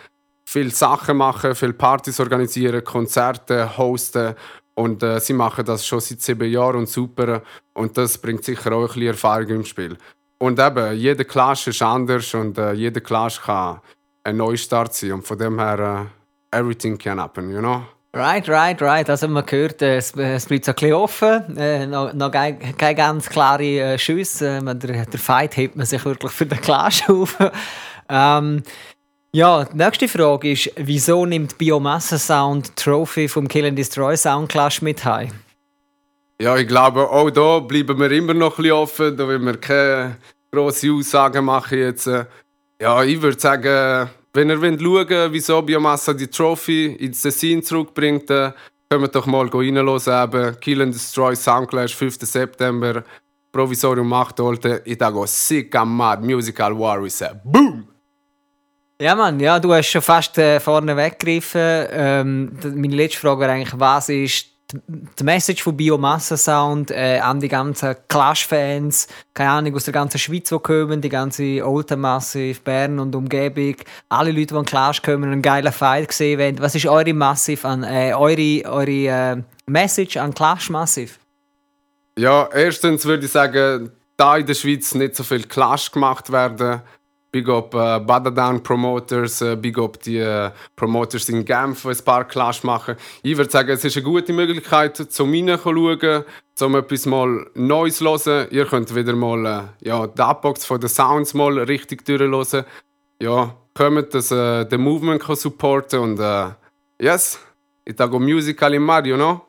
Speaker 27: viele Sachen machen, viele Partys organisieren, Konzerte hosten und äh, sie machen das schon seit sieben Jahren und super. Und das bringt sicher auch ein bisschen Erfahrung im Spiel. Und eben, jeder Clash ist anders und äh, jeder Clash kann ein Neustart sein. Und von dem her, uh, everything can happen, you know?
Speaker 2: Right, right, right. Also man hört, äh, es, es bleibt so ein bisschen offen. Äh, noch, noch keine, keine ganz klare äh, Schüsse. Äh, der, der Fight hebt man sich wirklich für den Clash [LAUGHS] auf. ähm, ja, die nächste Frage ist, wieso nimmt Biomasse Sound Trophy vom Kill and Destroy Sound Clash mit heim?
Speaker 27: Ja, ich glaube, auch da bleiben wir immer noch ein bisschen offen. Da will wir keine grosse Aussagen machen jetzt. Ja, ich würde sagen, wenn ihr wollt wieso Biomassa die Trophy ins Tessin zurückbringt, äh, könnt doch mal reinhören. Kill and Destroy Soundclash, 5. September, Provisorium 8 Holte. Sick am mad, Musical Warriors. Boom!
Speaker 2: Ja, Mann, ja, du hast schon fast äh, vorne weggegriffen. Ähm, meine letzte Frage wäre eigentlich, was ist die, Message von Biomassa Sound äh, an die ganzen Clash-Fans, keine Ahnung, aus der ganzen Schweiz, die kommen, die ganze Oldtimer Massive, Bern und Umgebung, alle Leute, die an Clash kommen, einen geilen Fight gesehen haben. Was ist eure Massive an, äh, eure, eure äh, Message an Clash Massive?
Speaker 27: Ja, erstens würde ich sagen, da in der Schweiz nicht so viel Clash gemacht werden. Big up äh, Badadan Promoters, äh, big up die äh, Promoters in Genf, die ein paar Clash machen. Ich würde sagen, es ist eine gute Möglichkeit, zum reinzuschauen, um etwas mal Neues zu hören. Ihr könnt wieder mal äh, ja, die Upbox von den Sounds mal richtig durchhören. Ja, kommt, dass äh, den Movement kann supporten und äh, yes, Itago Musical in Mario, no?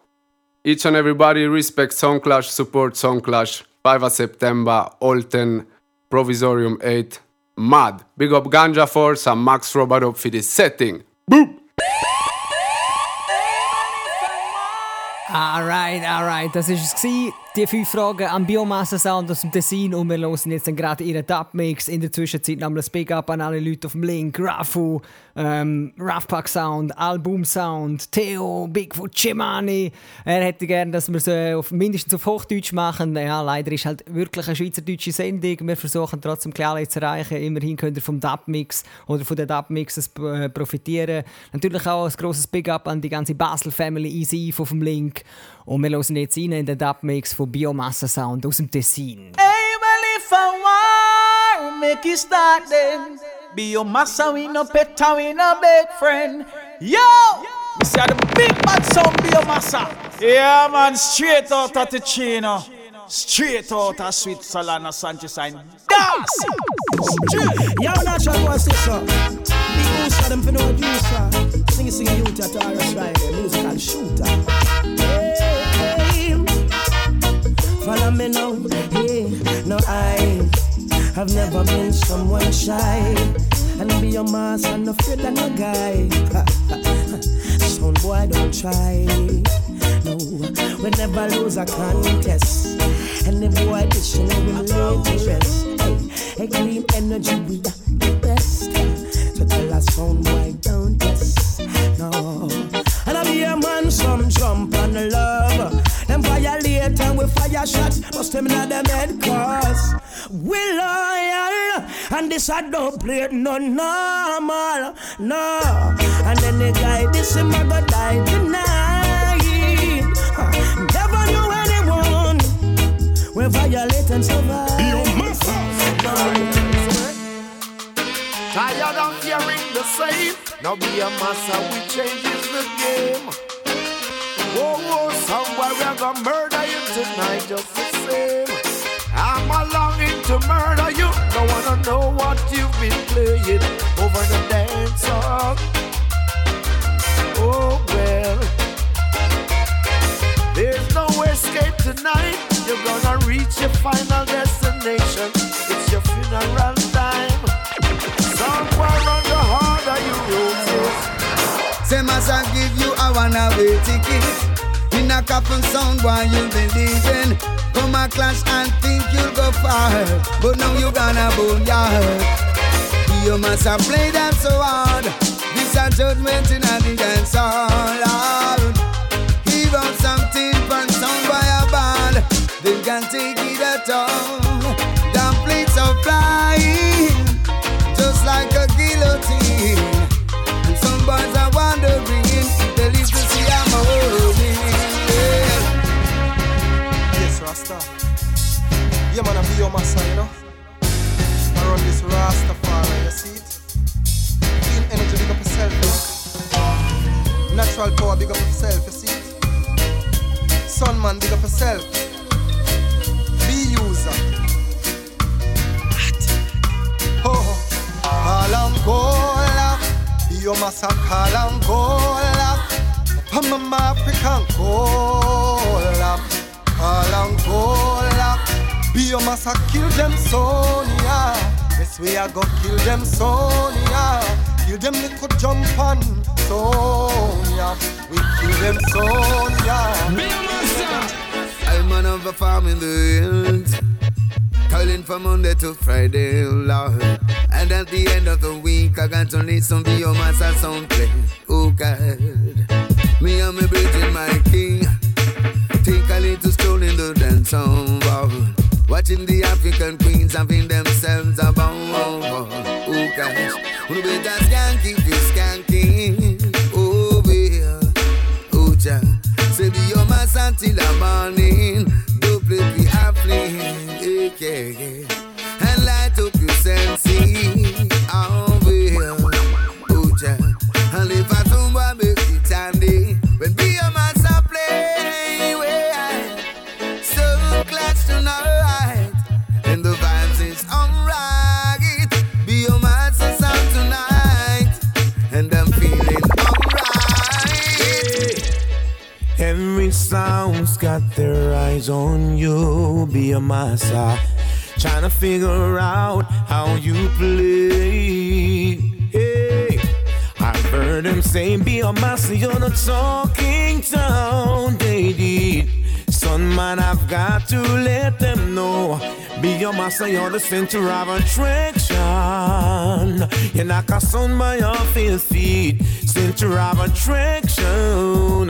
Speaker 27: Each and everybody respect Song Clash, support Song Clash. 5 September, Olten, Provisorium 8, Mad. Big up Ganja Force and Max Robodop for das Setting. Boom!
Speaker 2: Alright, alright, das war es. Die fünf Fragen am Biomasse-Sound aus dem Tessin und wir hören jetzt dann gerade ihren Dub-Mix. In der Zwischenzeit nochmal ein Big Up an alle Leute auf dem Link. Rafu, ähm, Roughpack Sound, Album Sound, Theo, Bigfoot, Chimani. Er hätte gerne, dass wir es auf, mindestens auf Hochdeutsch machen. Ja, leider ist halt wirklich eine schweizerdeutsche Sendung. Wir versuchen trotzdem alle zu erreichen. Immerhin könnt ihr vom Dub-Mix oder von den Dub-Mixes äh, profitieren. Natürlich auch ein grosses Big Up an die ganze Basel-Family Easy auf dem Link. Und wir hören jetzt rein in den Dub-Mix von Biomasse Sound aus dem Tessin.
Speaker 28: Hey, well, if I want, make it start then. Biomassa, we no better, we no big friend. Yo! We see the big bad sound, Biomassa. Yeah, man, straight out of Ticino. Straight out of Switzerland, and Sanchez and Das!
Speaker 29: Yo, natural boy, sister. Big booster, them for no juicer. Sing it, sing it, youth at RS Rider, musical shooter. Follow me now. Hey, no, I have never been someone shy. And be your mass and afraid of no guy. [LAUGHS] Son boy, don't try. No, we never lose a contest. And the boy dishing will lay to rest. Hey, a clean energy, we are the best. So tell us, son boy, don't test. No. And I be a man, some jump the love. Them violate and we fire shots. Bust them in them head cause we loyal. And this I don't play it no normal. No. And then the guy, this him I go die tonight. Huh. Never knew anyone. We violate and survive.
Speaker 22: Tired of hearing the same. Now be a massa, we changes the game. Whoa, somewhere we're gonna murder you tonight, just the same. I'm a longing to murder you. Don't wanna know what you've been playing over the dance hall. Oh well, there's no escape tonight. You're gonna reach your final destination. It's your funeral time. Somewhere on the heart of you roses.
Speaker 9: Say must I give you a one-way ticket In a couple sound while you believing? Come a clash and think you'll go far. But now you gonna bone your You must have played them so hard. This a judgment in a dance all out Give out something from sound by a band They can take it at all. Down plates of flying
Speaker 30: Rasta. Yeah, man, I be your massa, you know. I run this Rastafari, you see it? Clean energy, big up yourself, you know. Natural power, big up yourself, you see it? Sun man, big up yourself. Be user. Oh, Kalangola, your massa Kalangola, Pamama African Cola, Kalangola, be your massa kill them Sonia. Yes, we are go kill them Sonia, kill them little jump on Sonia, we kill them Sonia.
Speaker 9: I'm man of a farm in the hills. Calling from Monday to Friday, Lord. And at the end of the week, I got to listen to your master sound play. Oh God. Me and me bridging my king. In the dance hall. Watching the African queens having themselves a ball. Oh gosh, who better skanky you skanking? Oh yeah, oh ja. Say be your massa till the morning. Don't play the airplane, yeah, yeah. And light up your senses. Oh yeah, oh ja. And if
Speaker 10: Sound's got their eyes on you, be a massa. Trying to figure out how you play. Hey, I've heard them say, be a massa, you're not talking they did. Son, man, I've got to let them know. Be your master, you're the center of attraction. You're not a son by your feet, center of attraction.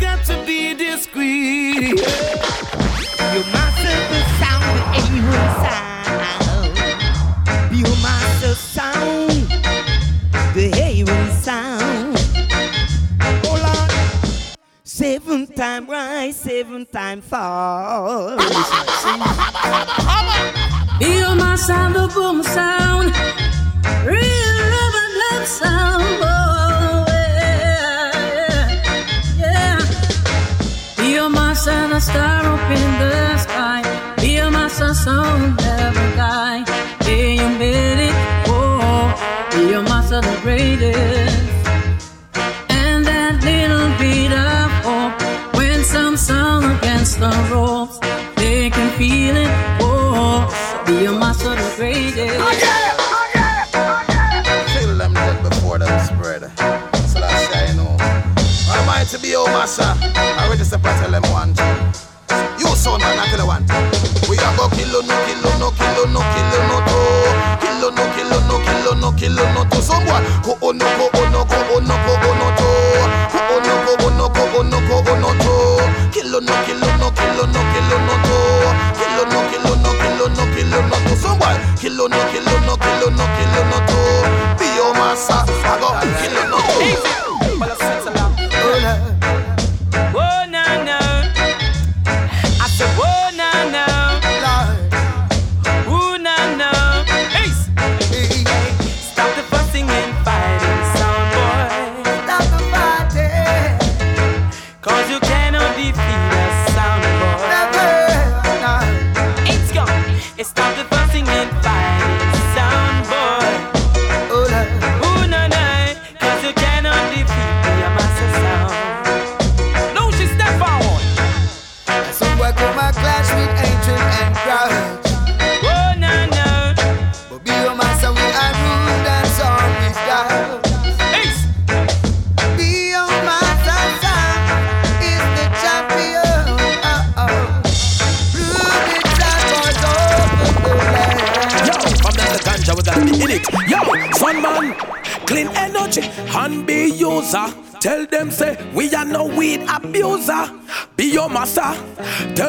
Speaker 10: And I have got to be discreet.
Speaker 31: You master the sound, the Aaron sound. You master sound, the Aaron sound. Hold on. Seven time rise, seven time fall.
Speaker 20: Feel my sound, the boom sound. Real love and love sound. Oh, Sound, a star up in the sky. Feel my sound, sound never die. Yeah, you made it. Oh, feel my sound, the greatest. And that little bit of hope when some song against the ropes,
Speaker 29: Massa. I ready to tell them one thing. You son man, I tell you one thing. We are go kill no kill no kill no kill no to. Kill no kill no kill no kill no to. Someone go on no go on no go on no go on no to. Go on no go on no go on no go on no to. Kill no kill no kill no kill no to. Kill no kill no kill no kill no to. Kill no kill no kill no kill no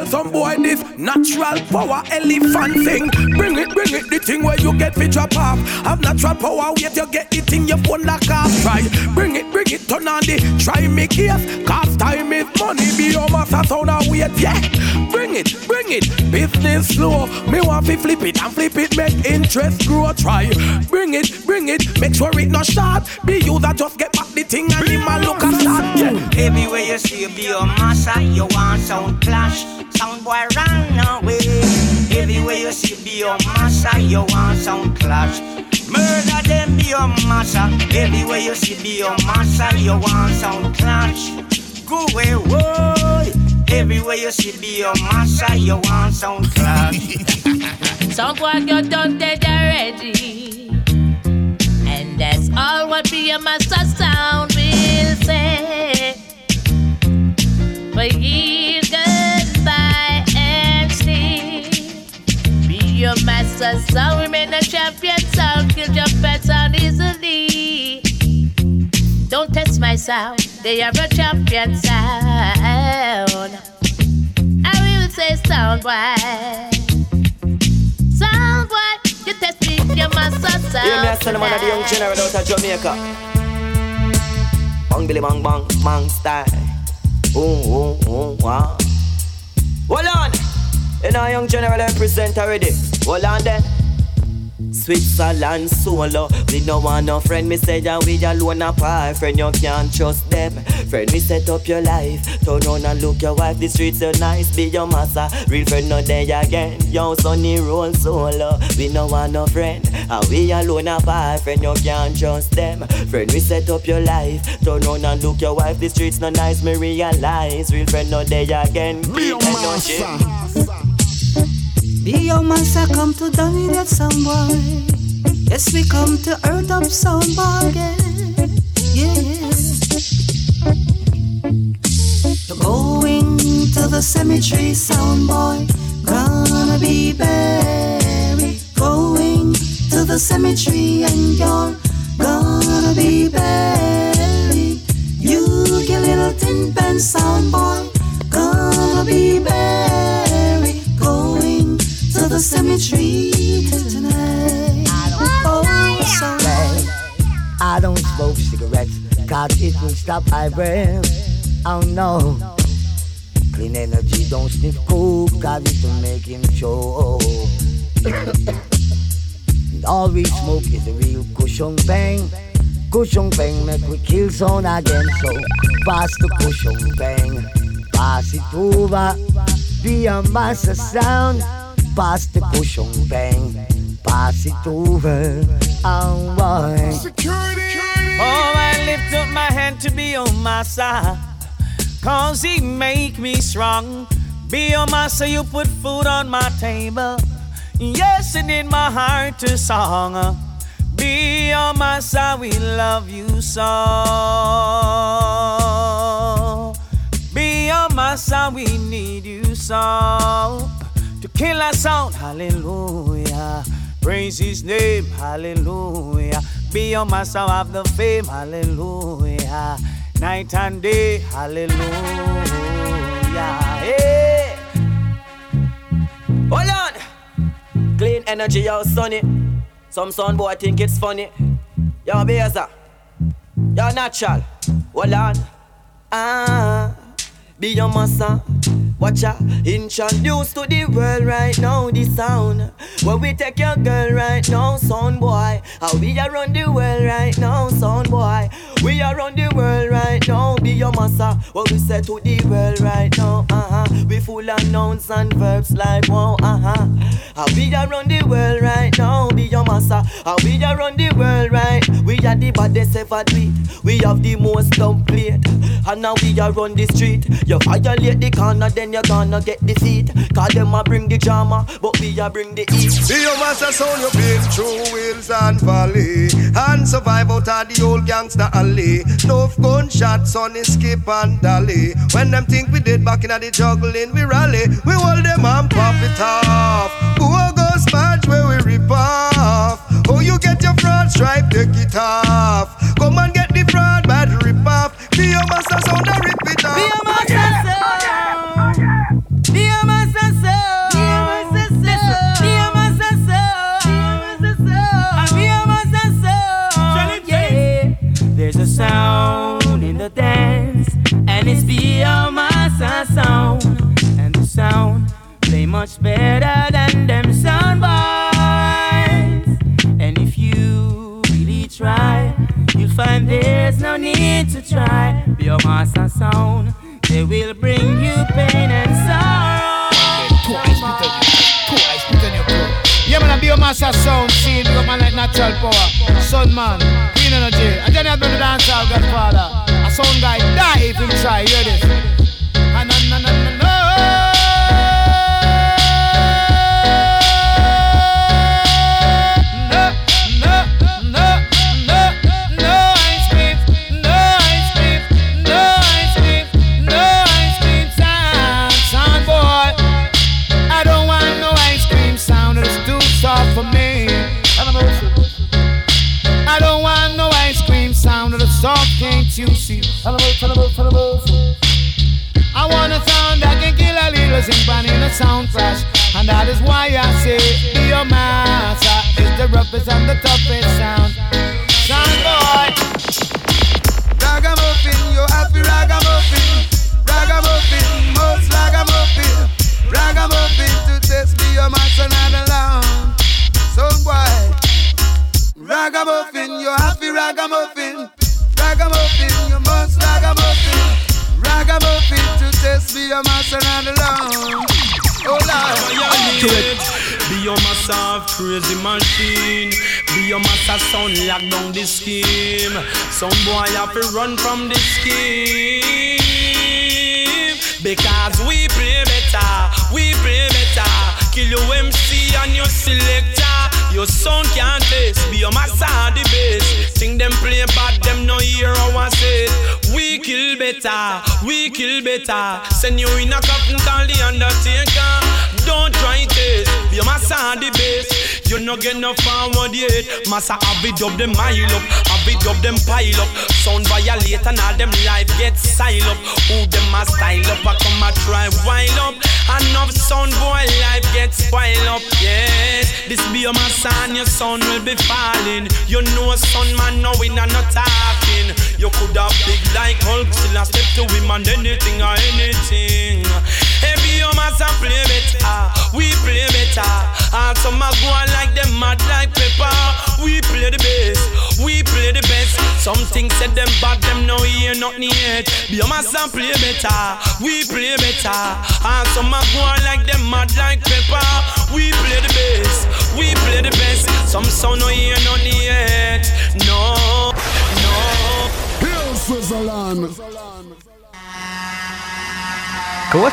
Speaker 10: some boy this natural power elephant thing. Bring it, bring it, the thing where you get fit drop off. Have natural power, wait you get the thing your phone lock off. Try, bring it, bring it, turn on the try me case. Cause time is money. Be your master, sound and wait, yeah. Bring it, bring it, business slow. Me want to flip it and flip it, make interest grow. Try, bring it, bring it, make sure it not short. Be you that just get back the thing and him a look at that. Yeah.
Speaker 32: Everywhere you see be your massa, you want sound clash. Sound boy run away. Everywhere you see be your massa, you want sound clash. Murder them be your massa. Everywhere you see be your massa, you want sound clash. Go away, boy. Everywhere you see be your massa, you want sound clash. [LAUGHS]
Speaker 33: Some boy got done dead already. And that's all what be a master sound your master sound. Remain a champion sound. Kill your pet sound easily. Don't test my sound. They are a champion sound. I will say sound boy. Sound boy, you test me, you must have sound.
Speaker 34: Hear me, send man of the young general out of Jamaica. Bang, billy, bang, bang, bang, style. Ooh, ooh, ooh, wow. Hold on. You know, young general represent already. Hold on then. Switzerland solo. We no want no friend, me say ya we alone apart. Friend, you can't trust them. Friend, we set up your life. Turn on and look your wife, the streets are nice. Be your massa, real friend no day again. Yo, sonny roll solo. We no want no friend, and we alone apart. Friend, you can't trust them. Friend, we set up your life. Turn on and look your wife, the streets no nice. Me realize, real friend no day again. Be your massa.
Speaker 12: Be your master, come to dominate some boy. Yes, we come to earth up some boy. Yeah. You're going to the cemetery, sound boy. Gonna be buried. Going to the cemetery, and you're gonna be buried. You get little tin pen, sound boy. Gonna be buried. Cemetery tonight. Oh, so
Speaker 23: I don't smoke cigarettes, cause it will stop my breath. Oh no. Clean energy, don't sniff coke, cause it will make him choke. and all we smoke is a real cushion bang. Cushion bang make we kill sound again, so pass the cushion bang. Pass it over, be a master sound. Pass the cushion bang. Pass it over, oh boy.
Speaker 29: Oh, I lift up my hand to be on my side. Cause he make me strong. Be on my side, you put food on my table. Yes, and in my heart a song. Be on my side, we love you so. Be on my side, we need you so. To kill us out, hallelujah. Praise his name, hallelujah. Be your master of the fame, hallelujah. Night and day, hallelujah. Hey.
Speaker 34: Hold on. Clean energy, yo, sunny. Some son boy think it's funny. Yo, Beza. Yo, natural. Hold on. Ah. Be your massa. Watch out, introduce to the world right now the sound. Where we take your girl right now, son boy. How we are run the world right now, son boy. We are run the world right now, be your massa. What we say to the world right now, uh huh. We full of nouns and verbs like wow, uh huh. How we are run the world right now, be your massa. How we are run the world right. We are the baddest ever. We have the most dumb plate. And now we are run the street. You violate the corner, then you gonna get defeat. Cause them a bring the drama, but we a bring the heat.
Speaker 22: Be your master sound you been through hills and valley. And survive out of the old gangster alley. No gunshots on the skip and dolly When them think we did back in the juggling we rally. We hold them and pop it off. Who goes match where we rip off? Oh you get your fraud stripe take it off. Come and get the fraud bad rip off. Be your master sound and rip it off
Speaker 29: Be your master
Speaker 35: power. Son man, clean energy. I you, I've been the dancehall godfather. A sound guy die if him try. Hear this. A sound
Speaker 36: clash. And that is why I say, your master is the roughest and the toughest sound. Sound boy.
Speaker 9: Ragamuffin, you happy ragamuffin. Ragamuffin, most ragamuffin. Ragamuffin to test be your master not alone. Sound boy. Ragamuffin, you happy ragamuffin. Ragamuffin, you must ragamuffin. Ragamuffin to test be your master not alone. Oh Lord.
Speaker 37: Be your massive crazy machine. Be your master sound lock down the scheme. Some boy have to run from the scheme. Because we play better, we play better. Kill your MC and your selector. Your sound can't taste. Be your master the bass. Think them play bad, them no hear how I say. We kill better, we kill better. Send you in a coffin, call the undertaker. Don't try be your master the bass. You no get no forward yet. Massa have it up them mile up, have it up them pile up. Sound violate and all them life get style up. Who them a style up? I come a try wild up. Enough sound boy life get spoil up. Yes, this be your massa and your son will be falling. You know son man now we not You could have big like Hulk, still a step to him and anything or anything. Every your massa play better, we play better. And some a go on like them mad like pepper. We play the bass, we play the best. Some things said them bad, them no hear nothing yet. Be your massa play better, we play better. And some a go on like them mad like pepper. We play the bass, we play the best. Some sound no hear nothing yet. No, no.
Speaker 24: Switzerland.
Speaker 2: Gut.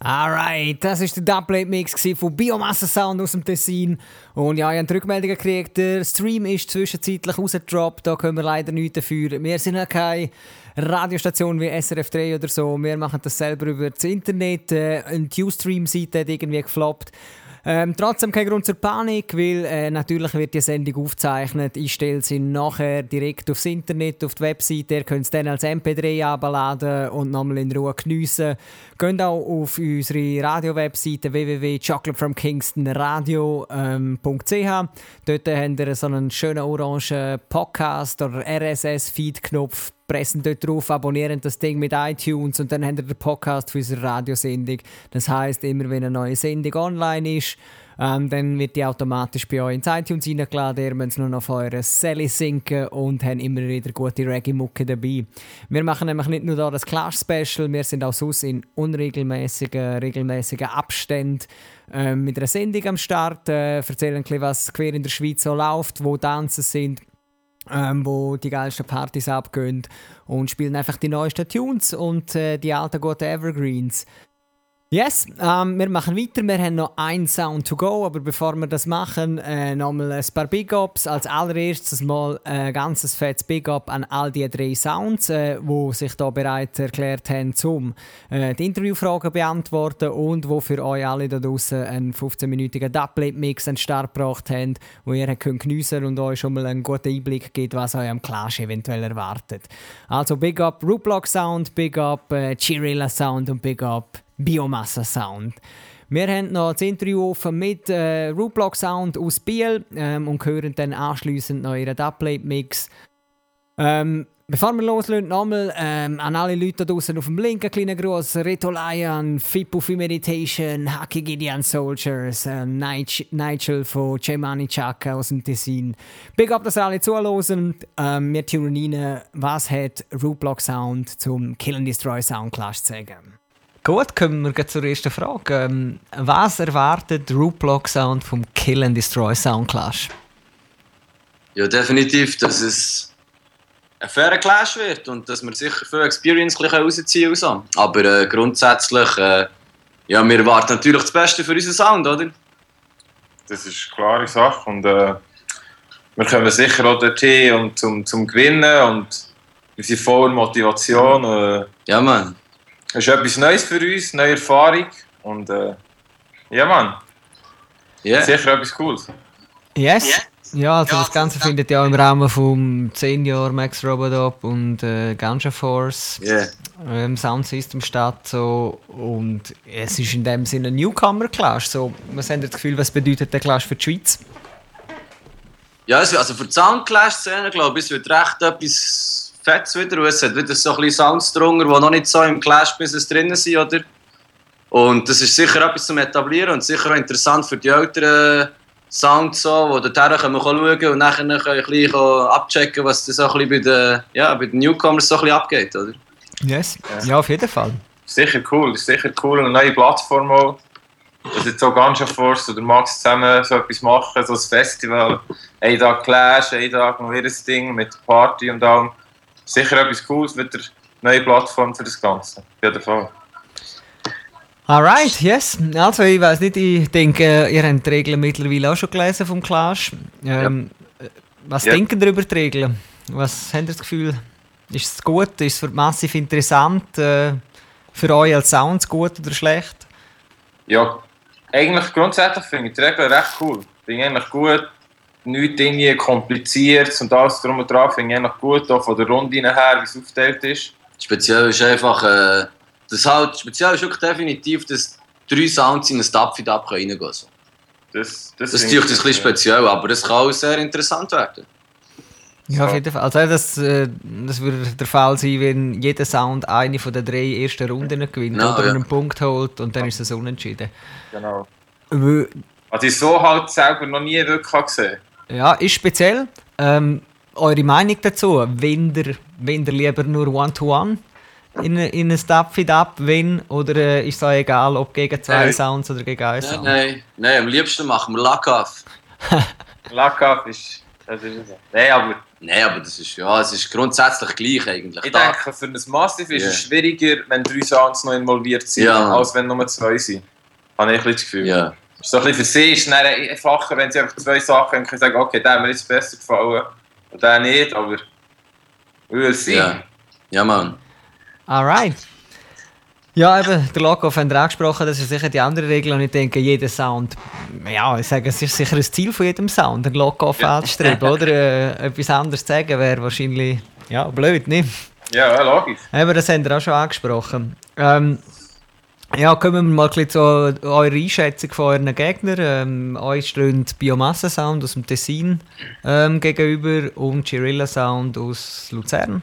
Speaker 2: Alright, das war der Dubplate-Mix von Biomasse Sound aus dem Tessin. Und ja, ich habe Rückmeldungen gekriegt. Der Stream ist zwischenzeitlich rausgedroppt. Da können wir leider nichts dafür. Wir sind ja keine Radiostation wie SRF 3 oder so. Wir machen das selber über das Internet. Äh, Eine Ustream-Seite hat irgendwie gefloppt. Ähm, trotzdem kein Grund zur Panik, weil äh, natürlich wird die Sendung aufgezeichnet. Ich stelle sie nachher direkt aufs Internet, auf die Webseite. Ihr könnt es dann als MP3 abladen und nochmal in Ruhe geniessen. Geht auch auf unsere Radio-Webseite www.chocolate.com.radio.ch. Dort habt ihr so einen schönen orangen Podcast oder RSS-Feed-Knopf pressen dort drauf, abonnieren das Ding mit iTunes und dann habt ihr den Podcast für unsere Radiosendung. Das heißt, immer wenn eine neue Sendung online ist, ähm, dann wird die automatisch bei euch ins iTunes reingeladen. Ihr müsst nur noch auf eure Sally sinken und haben immer wieder gute Reggae-Mucke dabei. Wir machen nämlich nicht nur da das Clash-Special, wir sind auch sonst in unregelmäßigen, regelmäßigen Abständen ähm, mit einer Sendung am Start, äh, erzählen ein bisschen, was quer in der Schweiz so läuft, wo Tanzen sind, ähm, wo die geilsten Partys abgehen und spielen einfach die neuesten Tunes und äh, die alten guten Evergreens. Yes, ähm, wir machen weiter. Wir haben noch ein Sound to go, aber bevor wir das machen, äh, nochmal ein paar Big Ups. Als allererstes mal ein ganzes fettes Big Up an all die drei Sounds, äh, die sich da bereit erklärt haben, um äh, die Interviewfragen beantworten und wo für euch alle da draußen einen 15-minütigen Dubplate-Mix an den Start gebracht haben, wo ihr könnt geniessen und euch schon mal einen guten Einblick gibt, was euch am Clash eventuell erwartet. Also Big Up Rootblock Sound, Big Up äh, Chirilla Sound und Big Up Biomassa Sound. Wir haben noch das Interview offen mit äh, Rootblock Sound aus Biel ähm, und hören dann anschliessend noch ihren Dubplate-Mix. Ähm, bevor wir loslegen, nochmal ähm, an alle Leute da draußen auf dem Link ein kleiner Gruß. Reto Lion, Fippo Meditation, Haki Gideon Soldiers, äh, Nigel, von Cemani Chaka aus dem Tessin. Big up, dass ihr alle zuhören. Ähm, wir tunen rein, was hat Rootblock Sound zum Kill and Destroy Sound Clash zu sagen. Gut, kommen wir zur ersten Frage. Ähm, was erwartet Rootblock Sound vom Kill and Destroy Sound Clash?
Speaker 38: Ja, definitiv, dass es ein fairer Clash wird und dass wir sicher viel Experience rausziehen können. Aber äh, grundsätzlich, äh, ja, wir erwarten natürlich das Beste für unseren Sound, oder?
Speaker 39: Das ist eine klare Sache und äh, wir kommen sicher auch dorthin um, zum, zum Gewinnen und sind voller Motivation. Äh,
Speaker 38: ja, Mann.
Speaker 39: Es ist etwas Neues für uns, neue Erfahrung und äh, ja, Mann.
Speaker 38: Yeah.
Speaker 39: Sicher etwas Cooles.
Speaker 2: Yes. Ja, also das Ganze findet ja im Rahmen vom 10 Jahr Max Robodop und äh, Ganja Force
Speaker 38: Yeah.
Speaker 2: ähm, Sound System statt. So, und es ist in dem Sinne ein Newcomer Clash. So, was haben ihr das Gefühl, was bedeutet der Clash für die Schweiz?
Speaker 38: Ja, es, also für die Soundclash-Szene, glaube ich, es wird recht etwas Fettes wieder. Und es hat wieder so ein bisschen Sounds drunter, die noch nicht so im Clash-Business drin sind, oder? Und das ist sicher etwas zum Etablieren und sicher auch interessant für die älteren Sounds, so, wo dorthin können wir schauen und nachher können wir ein bisschen abchecken, was das auch ein bisschen bei den, ja, bei den Newcomers so ein bisschen abgeht, oder?
Speaker 2: Yes. Ja, auf jeden Fall.
Speaker 39: Sicher cool, sicher cool. Eine neue Plattform auch. Dass jetzt so Ganja Force oder Max zusammen so etwas machen, so ein Festival. Ein Tag Clash, ein Tag noch ihr Ding mit Party und allem. Sicher etwas Cooles, wieder eine neue Plattform für das Ganze. Auf jeden Fall.
Speaker 2: Alright, yes. Also, ich weiß nicht, ich denke, ihr habt die Regeln mittlerweile auch schon gelesen vom Clash. Ähm, äh, Was
Speaker 39: Ja.
Speaker 2: denken ihr über die Regeln? Was habt ihr das Gefühl? Ist es gut? Ist es massiv interessant? Äh, für euch als Sounds gut oder schlecht?
Speaker 39: Ja, eigentlich grundsätzlich finde ich die Regeln recht cool. Finde ich eigentlich gut. Nichts irgendwie kompliziert und alles drum und dran finde ich eigentlich gut, auch von der Runde her, wie es aufgeteilt ist.
Speaker 38: Speziell ist einfach, äh, das halt, speziell ist wirklich definitiv, dass drei Sounds in ein Stapfid-Up reingehen können. So.
Speaker 39: Das,
Speaker 38: Das,
Speaker 39: das
Speaker 38: das ist natürlich ein bisschen speziell, aber das kann auch sehr interessant werden.
Speaker 2: Ja, auf jeden Fall. Also, das, äh, das würde der Fall sein, wenn jeder Sound eine von den drei ersten Runden gewinnt
Speaker 39: Genau,
Speaker 2: oder
Speaker 39: ja.
Speaker 2: einen Punkt holt und dann ist es unentschieden.
Speaker 39: Genau.
Speaker 2: Weil-
Speaker 39: Also ich so halt selber noch nie wirklich gesehen.
Speaker 2: Ja, ist speziell. Ähm, eure Meinung dazu? Wenn ihr, wenn ihr lieber nur One-to-One in, in ein ab, wenn? Oder äh, ist es euch egal, ob gegen zwei
Speaker 38: Nein.
Speaker 2: Sounds oder gegen einen
Speaker 38: Nein,
Speaker 2: Sound?
Speaker 38: nein, nein, am liebsten machen wir Lack-Off. [LAUGHS]
Speaker 39: Lack-Off ist... Das ist. Nein, aber...
Speaker 38: Nein, aber das ist, ja, es ist grundsätzlich gleich eigentlich.
Speaker 39: Ich
Speaker 38: Da-
Speaker 39: denke, für ein Massive ist
Speaker 38: Ja.
Speaker 39: es schwieriger, wenn drei Sounds noch involviert sind,
Speaker 38: Ja.
Speaker 39: als wenn nur zwei sind. Habe ich ein bisschen das Gefühl.
Speaker 38: Ja.
Speaker 39: So ein bisschen für sie ist es dann einfacher, wenn sie einfach zwei Sachen haben, können sagen, okay, der hat mir jetzt besser gefallen und der nicht, aber... Will sie.
Speaker 38: Ja. ja, Mann.
Speaker 2: Alright. Ja, eben, der Lock-Off haben wir angesprochen, das ist sicher die andere Regel und ich denke, jeder Sound, ja, ich sage, es ist sicher ein Ziel von jedem Sound, einen Lock-Off anzustreben, oder? Äh, etwas anderes zu sagen wäre wahrscheinlich, ja, blöd, nicht?
Speaker 39: Ja, ja, logisch.
Speaker 2: Aber das haben wir auch schon angesprochen. Ähm, ja, kommen wir mal zu eurer Einschätzung von euren Gegnern. Ähm, euch stehen Biomasse-Sound aus dem Tessin ähm, gegenüber und Chirilla Sound aus Luzern.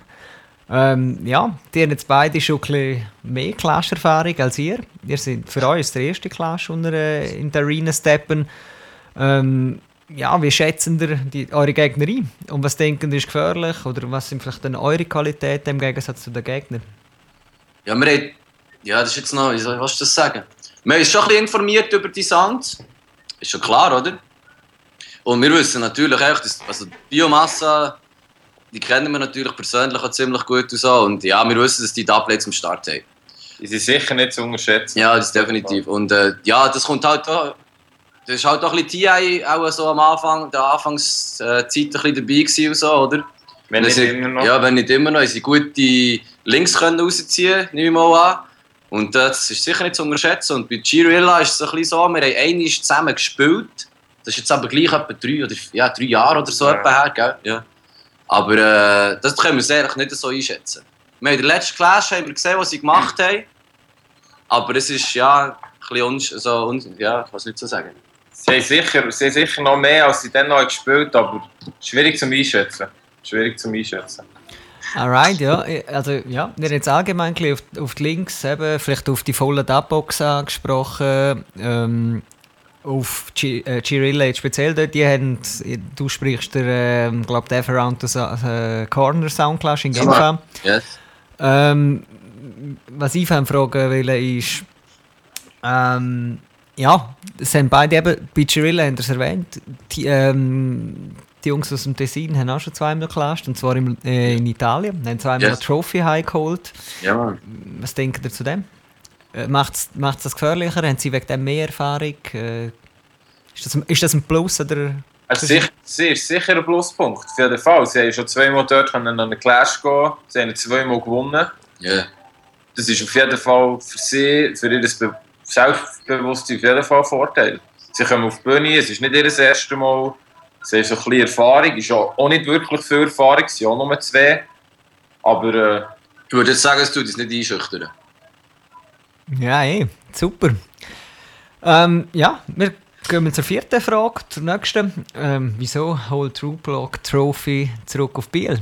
Speaker 2: Ähm, ja, die haben jetzt beide schon ein mehr Clash-Erfahrung als ihr. Ihr sind, für euch ist der erste Clash unter, äh, in der Arena steppen. Ähm, ja, wie schätzen ihr die, eure Gegner ein? Und was denken ihr ist gefährlich? Oder was sind vielleicht dann eure Qualitäten im Gegensatz zu den Gegnern?
Speaker 38: Ja, wir haben, ja, das ist jetzt noch, wie soll was das sagen? Wir haben uns schon ein bisschen informiert über die Sounds. Ist schon klar, oder? Und wir wissen natürlich auch, dass also die Biomasse, die kennen wir natürlich persönlich auch ziemlich gut und so. Und ja, wir wissen, dass die Double zum Start haben.
Speaker 39: Die sind sicher nicht zu unterschätzen.
Speaker 38: Ja, das ist definitiv. Und äh, ja, das kommt halt auch. Das ist halt auch ein bisschen TI auch so am Anfang, der Anfangszeit ein bisschen dabei gewesen und so, oder?
Speaker 39: Wenn nicht immer noch.
Speaker 38: Ja, wenn nicht immer noch. Sie gute Links können rausziehen, nehme ich mal an. Und das ist sicher nicht zu unterschätzen. Und bei Chirilla ist es ein bisschen so, wir haben einmal zusammen gespielt. Das ist jetzt aber gleich etwa drei, oder, ja, drei Jahre oder so
Speaker 39: Ja.
Speaker 38: etwa her, gell? Ja. Aber äh, das können wir sehr nicht so einschätzen. Wir haben in der letzten Clash haben wir gesehen, was sie gemacht haben. Aber es ist ja ein bisschen so, un, ja, ich kann es nicht so sagen.
Speaker 39: Sie haben, sicher, sie haben sicher noch mehr, als sie dann noch gespielt aber schwierig zum Einschätzen. Schwierig zum Einschätzen.
Speaker 2: Alright, ja. Also, ja, wir haben jetzt allgemein auf, auf die Links, eben, vielleicht auf die vollen Dubbox angesprochen. Ähm, auf Chi- äh, speziell dort, die haben, du sprichst der, ähm, glaube Death Around the äh, Corner Soundclash in Genf an.
Speaker 38: Yes.
Speaker 2: Ähm, was ich fragen will, ist, ähm, ja, es haben beide eben, bei Chirilla haben es erwähnt, die, ähm, die Jungs aus dem Tessin haben auch schon zweimal geclasht, und zwar im, äh, in Italien, haben zweimal
Speaker 38: Yes.
Speaker 2: eine Trophy heimgeholt.
Speaker 38: Ja.
Speaker 2: Was denkt ihr zu dem? Äh, Macht es das gefährlicher? Haben sie wegen dem mehr Erfahrung? Äh, ist, das, ist das ein Plus? Oder?
Speaker 39: Also sicher, sie ist sicher ein Pluspunkt, auf jeden Fall. Sie haben schon zweimal dort an den Clash gehen, sie haben zweimal gewonnen.
Speaker 38: Ja.
Speaker 39: Das ist auf jeden Fall für sie, für ihr Be Selbstbewusstsein auf jeden Fall ein Vorteil. Sie kommen auf die Bühne, es ist nicht ihr erstes Mal, Sie haben so ein bisschen Erfahrung, ist ja auch nicht wirklich viel Erfahrung, es sind auch nur zwei. Aber äh,
Speaker 38: ich würde jetzt sagen, es tut uns nicht einschüchtern.
Speaker 2: Ja, eh, super. Ähm, ja, wir gehen zur vierten Frage, zur nächsten. Ähm, wieso holt True Block Trophy zurück auf Biel?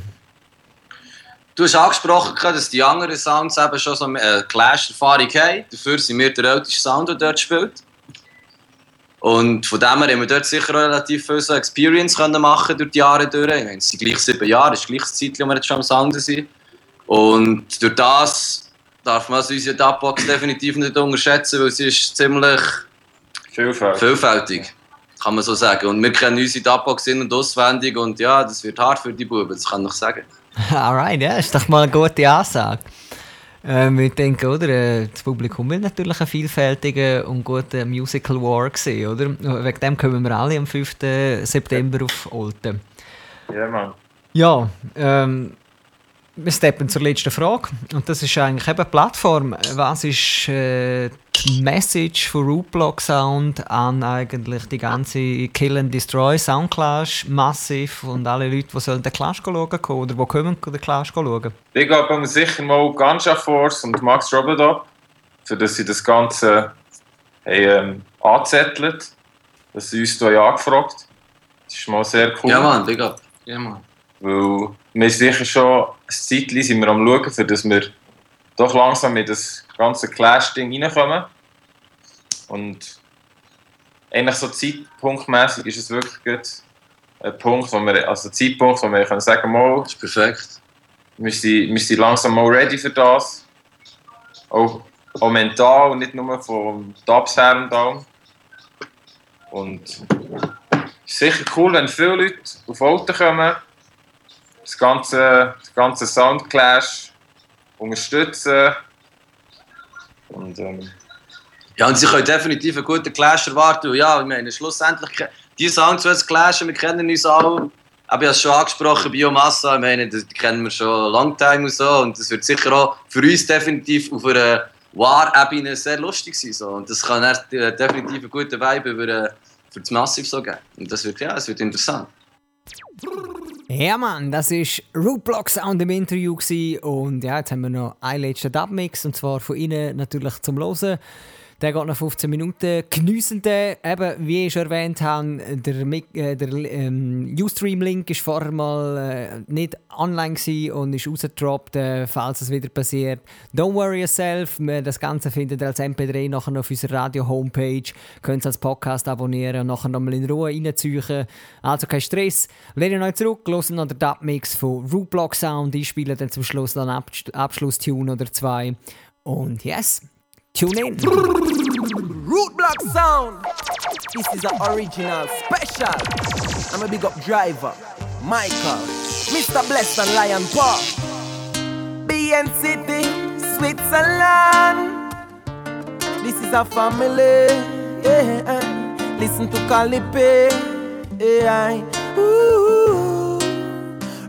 Speaker 38: Du hast angesprochen, dass die anderen Sounds eben schon so eine Clash-Erfahrung haben. Dafür sind wir der älteste Sound, der dort spielt. Und von dem her haben wir dort sicher relativ viel so Experience können machen durch die Jahre durch. Ich meine, es sind gleich sieben Jahre, es ist gleich das Zeit, wo wir jetzt schon am Sound sind. Und durch das darf man also unsere Dubbox definitiv nicht unterschätzen, weil sie ist ziemlich
Speaker 39: vielfältig.
Speaker 38: vielfältig kann man so sagen. Und wir kennen unsere Dubbox in- und auswendig und ja, das wird hart für die Buben, das kann ich sagen. [LAUGHS]
Speaker 2: Alright, ja, ist doch mal eine gute Ansage. Ähm, ich denke, oder, äh, das Publikum will natürlich einen vielfältigen und guten Musical War sehen, oder? Wegen dem kommen wir alle am 5. September auf Olten.
Speaker 39: ja, Mann.
Speaker 2: Ja, ähm, wir steppen zur letzten Frage. Und das ist eigentlich eben die Plattform. Was ist äh, die Message von Rootblock Sound an eigentlich die ganze Kill and Destroy Soundclash Massive und alle Leute, die sollen den Clash schauen kommen oder die kommen den Clash schauen?
Speaker 39: Ich glaube sicher mal Ganja Force und Max Robodop, für dass sie das Ganze haben, ähm, angezettelt, dass sie uns hier angefragt Das ist mal sehr cool.
Speaker 38: Ja, Mann, up. Ja, Mann.
Speaker 39: Weil wir sicher schon ein Zeitchen sind wir am schauen, für dass wir doch langsam in das ganze Clash-Ding reinkommen. Und eigentlich so zeitpunktmäßig ist es wirklich gut ein Punkt, wo wir, also ein Zeitpunkt, wo wir können sagen mal,
Speaker 38: das ist perfekt.
Speaker 39: Wir sind, wir sind langsam mal ready für das. Auch, auch mental und nicht nur vom Dubs her und. Und es ist sicher cool, wenn viele Leute auf Auto kommen, das ganze, das ganze Soundclash unterstützen. Und, ähm,
Speaker 38: Ja, und sie können definitiv einen guten Clash erwarten. Ja, ich meine, schlussendlich, die Songs, die jetzt clashen, wir kennen uns alle. Aber ich habe es schon angesprochen, Biomassa, ich meine, das kennen wir schon long time und so. Und das wird sicher auch für uns definitiv auf einer War-Ebene sehr lustig sein. So. Und das kann äh, definitiv einen guten Vibe über, äh, für das Massiv so geben. Und das wird, ja, es wird interessant.
Speaker 2: Ja, Mann, das war Rootblock Sound im Interview. Und ja, jetzt haben wir noch einen letzten Dubmix. Und zwar von Ihnen natürlich zum Hören. Der geht noch 15 Minuten. Geniessen den. Eben, wie ich schon erwähnt habe, der, äh, der ähm, Ustream-Link war vorher mal äh, nicht online und ist rausgedroppt, äh, falls es wieder passiert. Don't worry yourself. Das Ganze findet ihr als MP3 nachher auf unserer Radio-Homepage. Könnt es als Podcast abonnieren und nachher nochmal in Ruhe reinziehen. Also kein Stress. Lehnen euch zurück, hören noch den Dubmix von Rootblock Sound. Ich spiele dann zum Schluss Abs Abschlusstune oder zwei. Und yes, tune in.
Speaker 34: Root Block Sound. This is an original special. I'm a big up driver, Michael, Mr. Blessed and Lion Paw. BN City, Switzerland. This is a family. Yeah. Listen to Calipe. Yeah. Ooh.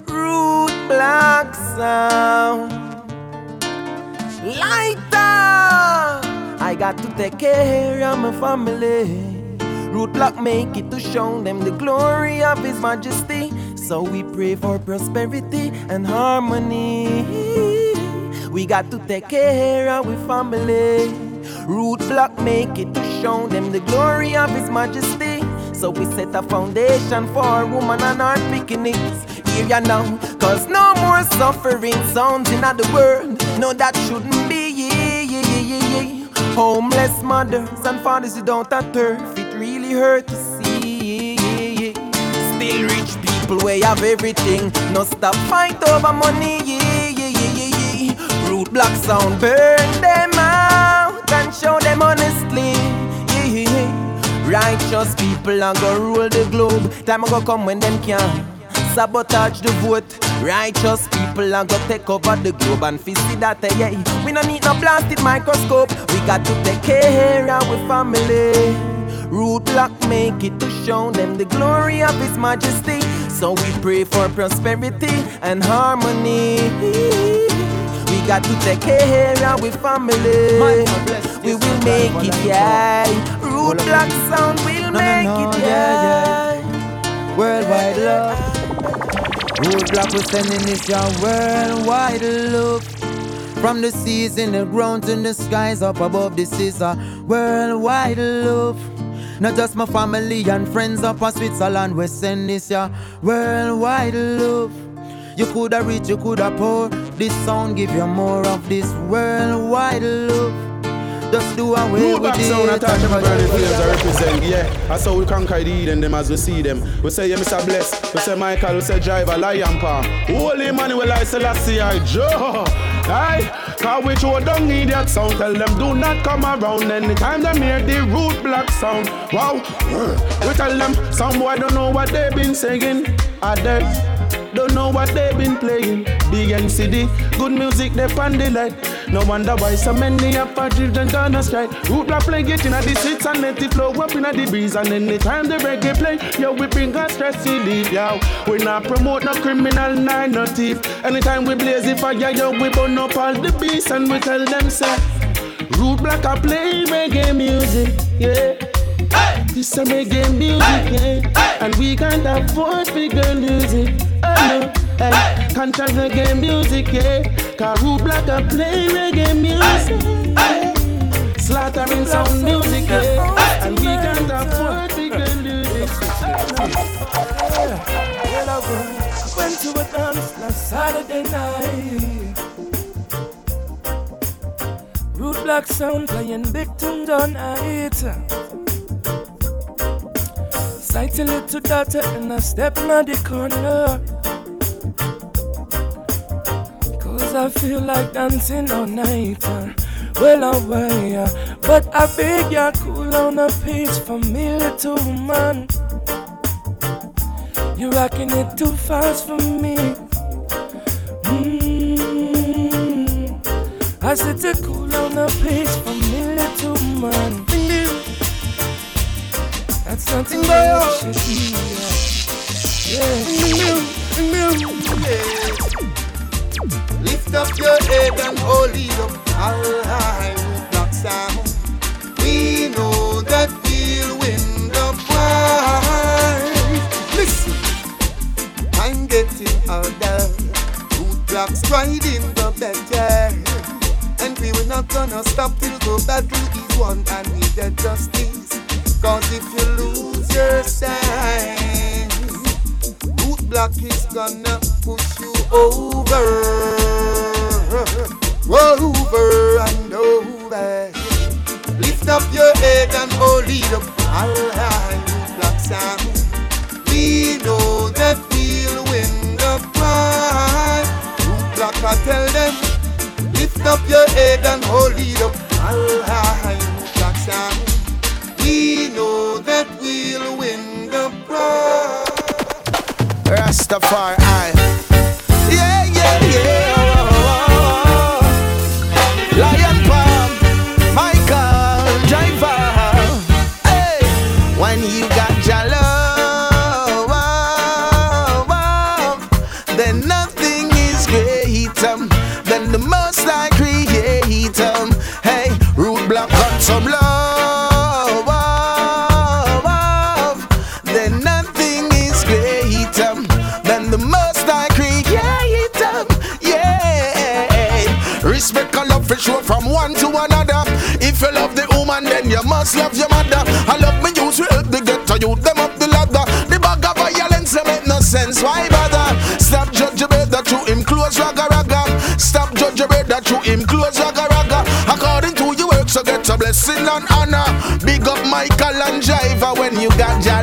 Speaker 34: Root Block Sound. Lighter. I got to take care of my family. Rootblock make it to show them the glory of His Majesty. So we pray for prosperity and harmony. We got to take care of our family. Rootblock make it to show them the glory of His Majesty. So we set a foundation for our woman and our picnics. Here ya now, cause no more suffering sounds in the world. No, that shouldn't be. Yeah, yeah, yeah. Homeless mothers and fathers without a turf, it really hurt to see. Still rich people way have everything. No stop fight over money. Root block sound, burn them out and show them honestly. Righteous people are gonna rule the globe. Time a go come when them can sabotage the vote. Righteous people are gonna take over the globe and fist see that eh, yeah. We no need no blasted microscope. We got to take care of our family. Rootblock make it to show them the glory of His Majesty. So we pray for prosperity and harmony. We got to take care of our family. We will make it, yeah. Rootblock sound will make it, yeah.
Speaker 9: worldwide love. Rootblock we're sending this your worldwide love. From the seas in the ground to the skies up above, this is a worldwide love. Not just my family and friends up in Switzerland, we send this your worldwide love. You coulda rich, you coulda poor. This sound give you more of this worldwide love. Just do away
Speaker 10: Move
Speaker 9: with it.
Speaker 10: sound attach my burning flames I represent, yeah. That's how we conquer the Eden, them as we see them. We say, yeah, Mr. Bless. We say, Michael. We say, Driver, Lion Paw. Holy Emmanuel, I Selassie, I Joe. Aye, cause we throw down idiot sound. Tell them, do not come around anytime them hear the Rootblock sound. Wow, we tell them, some boy don't know what they been singing. Are they? Don't know what they been playing. Big NCD, good music, they pan the light. No wonder why so many are partridge and gonna strike. Root block play it in the streets and let it flow up in the breeze. And anytime the reggae play, yo, we bring a stress relief, yo. We not promote no criminal, nine no thief. Anytime we blaze the fire, yo, we burn up all the beasts and we tell them, say, Rootblock a play reggae music, yeah. This a reggae music, yeah. And we can't afford bigger music. Oh no, hey. Contract reggae music, yeah. Cause Rootblock a play reggae music. hey. Slaughtering sound music, yeah. And we can't afford bigger music.
Speaker 40: Well, I went to a dance last Saturday night. Black sound playing big tunes on night. Sight a little daughter and I step in the corner. Cause I feel like dancing all night. Well, away, but I beg ya cool on a pace for me, little woman. You're rocking it too fast for me. Mm. I said to cool down the pace for me, little man. That's something that you should
Speaker 9: Yeah. Lift up your head and hold it up high with black sound. We know that we'll win the prize. Listen, I'm getting older. Root blocks striding the better. And we were not gonna stop till the battle is won and we get justice. Cause if you lose your sign, Rootblock is gonna push you over, over and over. Lift up your head and hold it up root block sound. We know that we'll win the prize. Root block, I tell them, lift up your head and hold it up root. We know that we'll win the prize.
Speaker 41: Rastafari. Yeah, yeah, yeah. Why bother? Stop judge your brother to him close raga raga. Stop judge your brother to him close raga raga. According to your work, so get a blessing and honor. Big up Michael and Jiver when you got your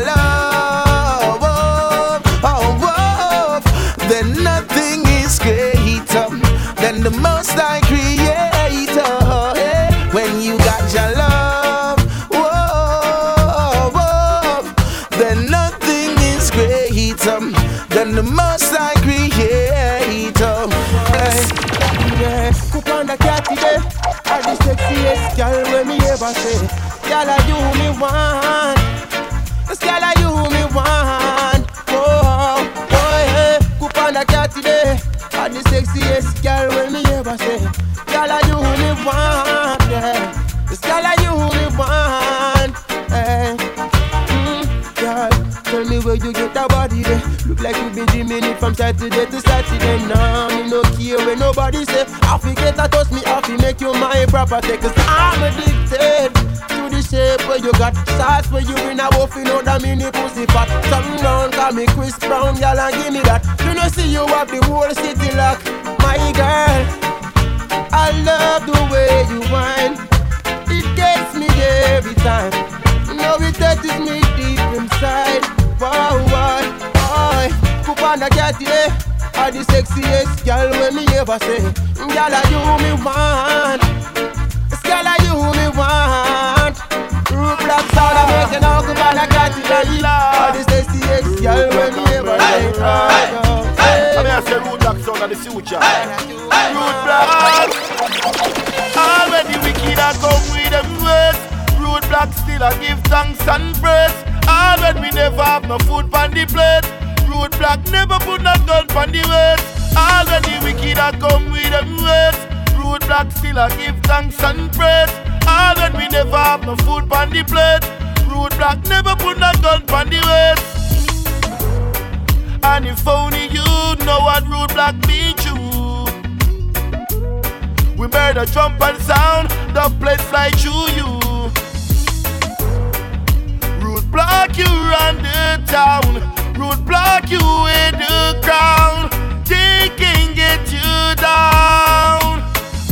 Speaker 42: from Saturday to Saturday. Nah, me no care when nobody say. I forget I toss me off, make you my property. Cause I'm addicted to the shape where you got. Sauce where you in a wolf, you know that mini pussy fat. Something round, call me Chris Brown, y'all and give me that. You know see you have the whole city lock. My girl, I love the way you whine. It gets me every time. Coop on the cat, yeah. Are the sexiest girl when me ever say. Girl, are you me want? Girl, are you me want? Rootblock sound, I make an uncle on the cat, yeah. Are the sexiest girl when me ever say.
Speaker 22: I mean, I say Rootblock sound of the future. Root black. Already wicked I come with them words. Rootblock still I give thanks and praise. Already we never have no food on the plate. Rootblock never put no gun on the waist. Already wicked I come with them words. Rootblock still I give thanks and praise. Already we never have no food on the plate. Rootblock never put no gun on the waist. And if only you know what Rootblock mean to We made a jump and sound, the place fly you Rootblock you run the town Rootblock you in the crown They can get you down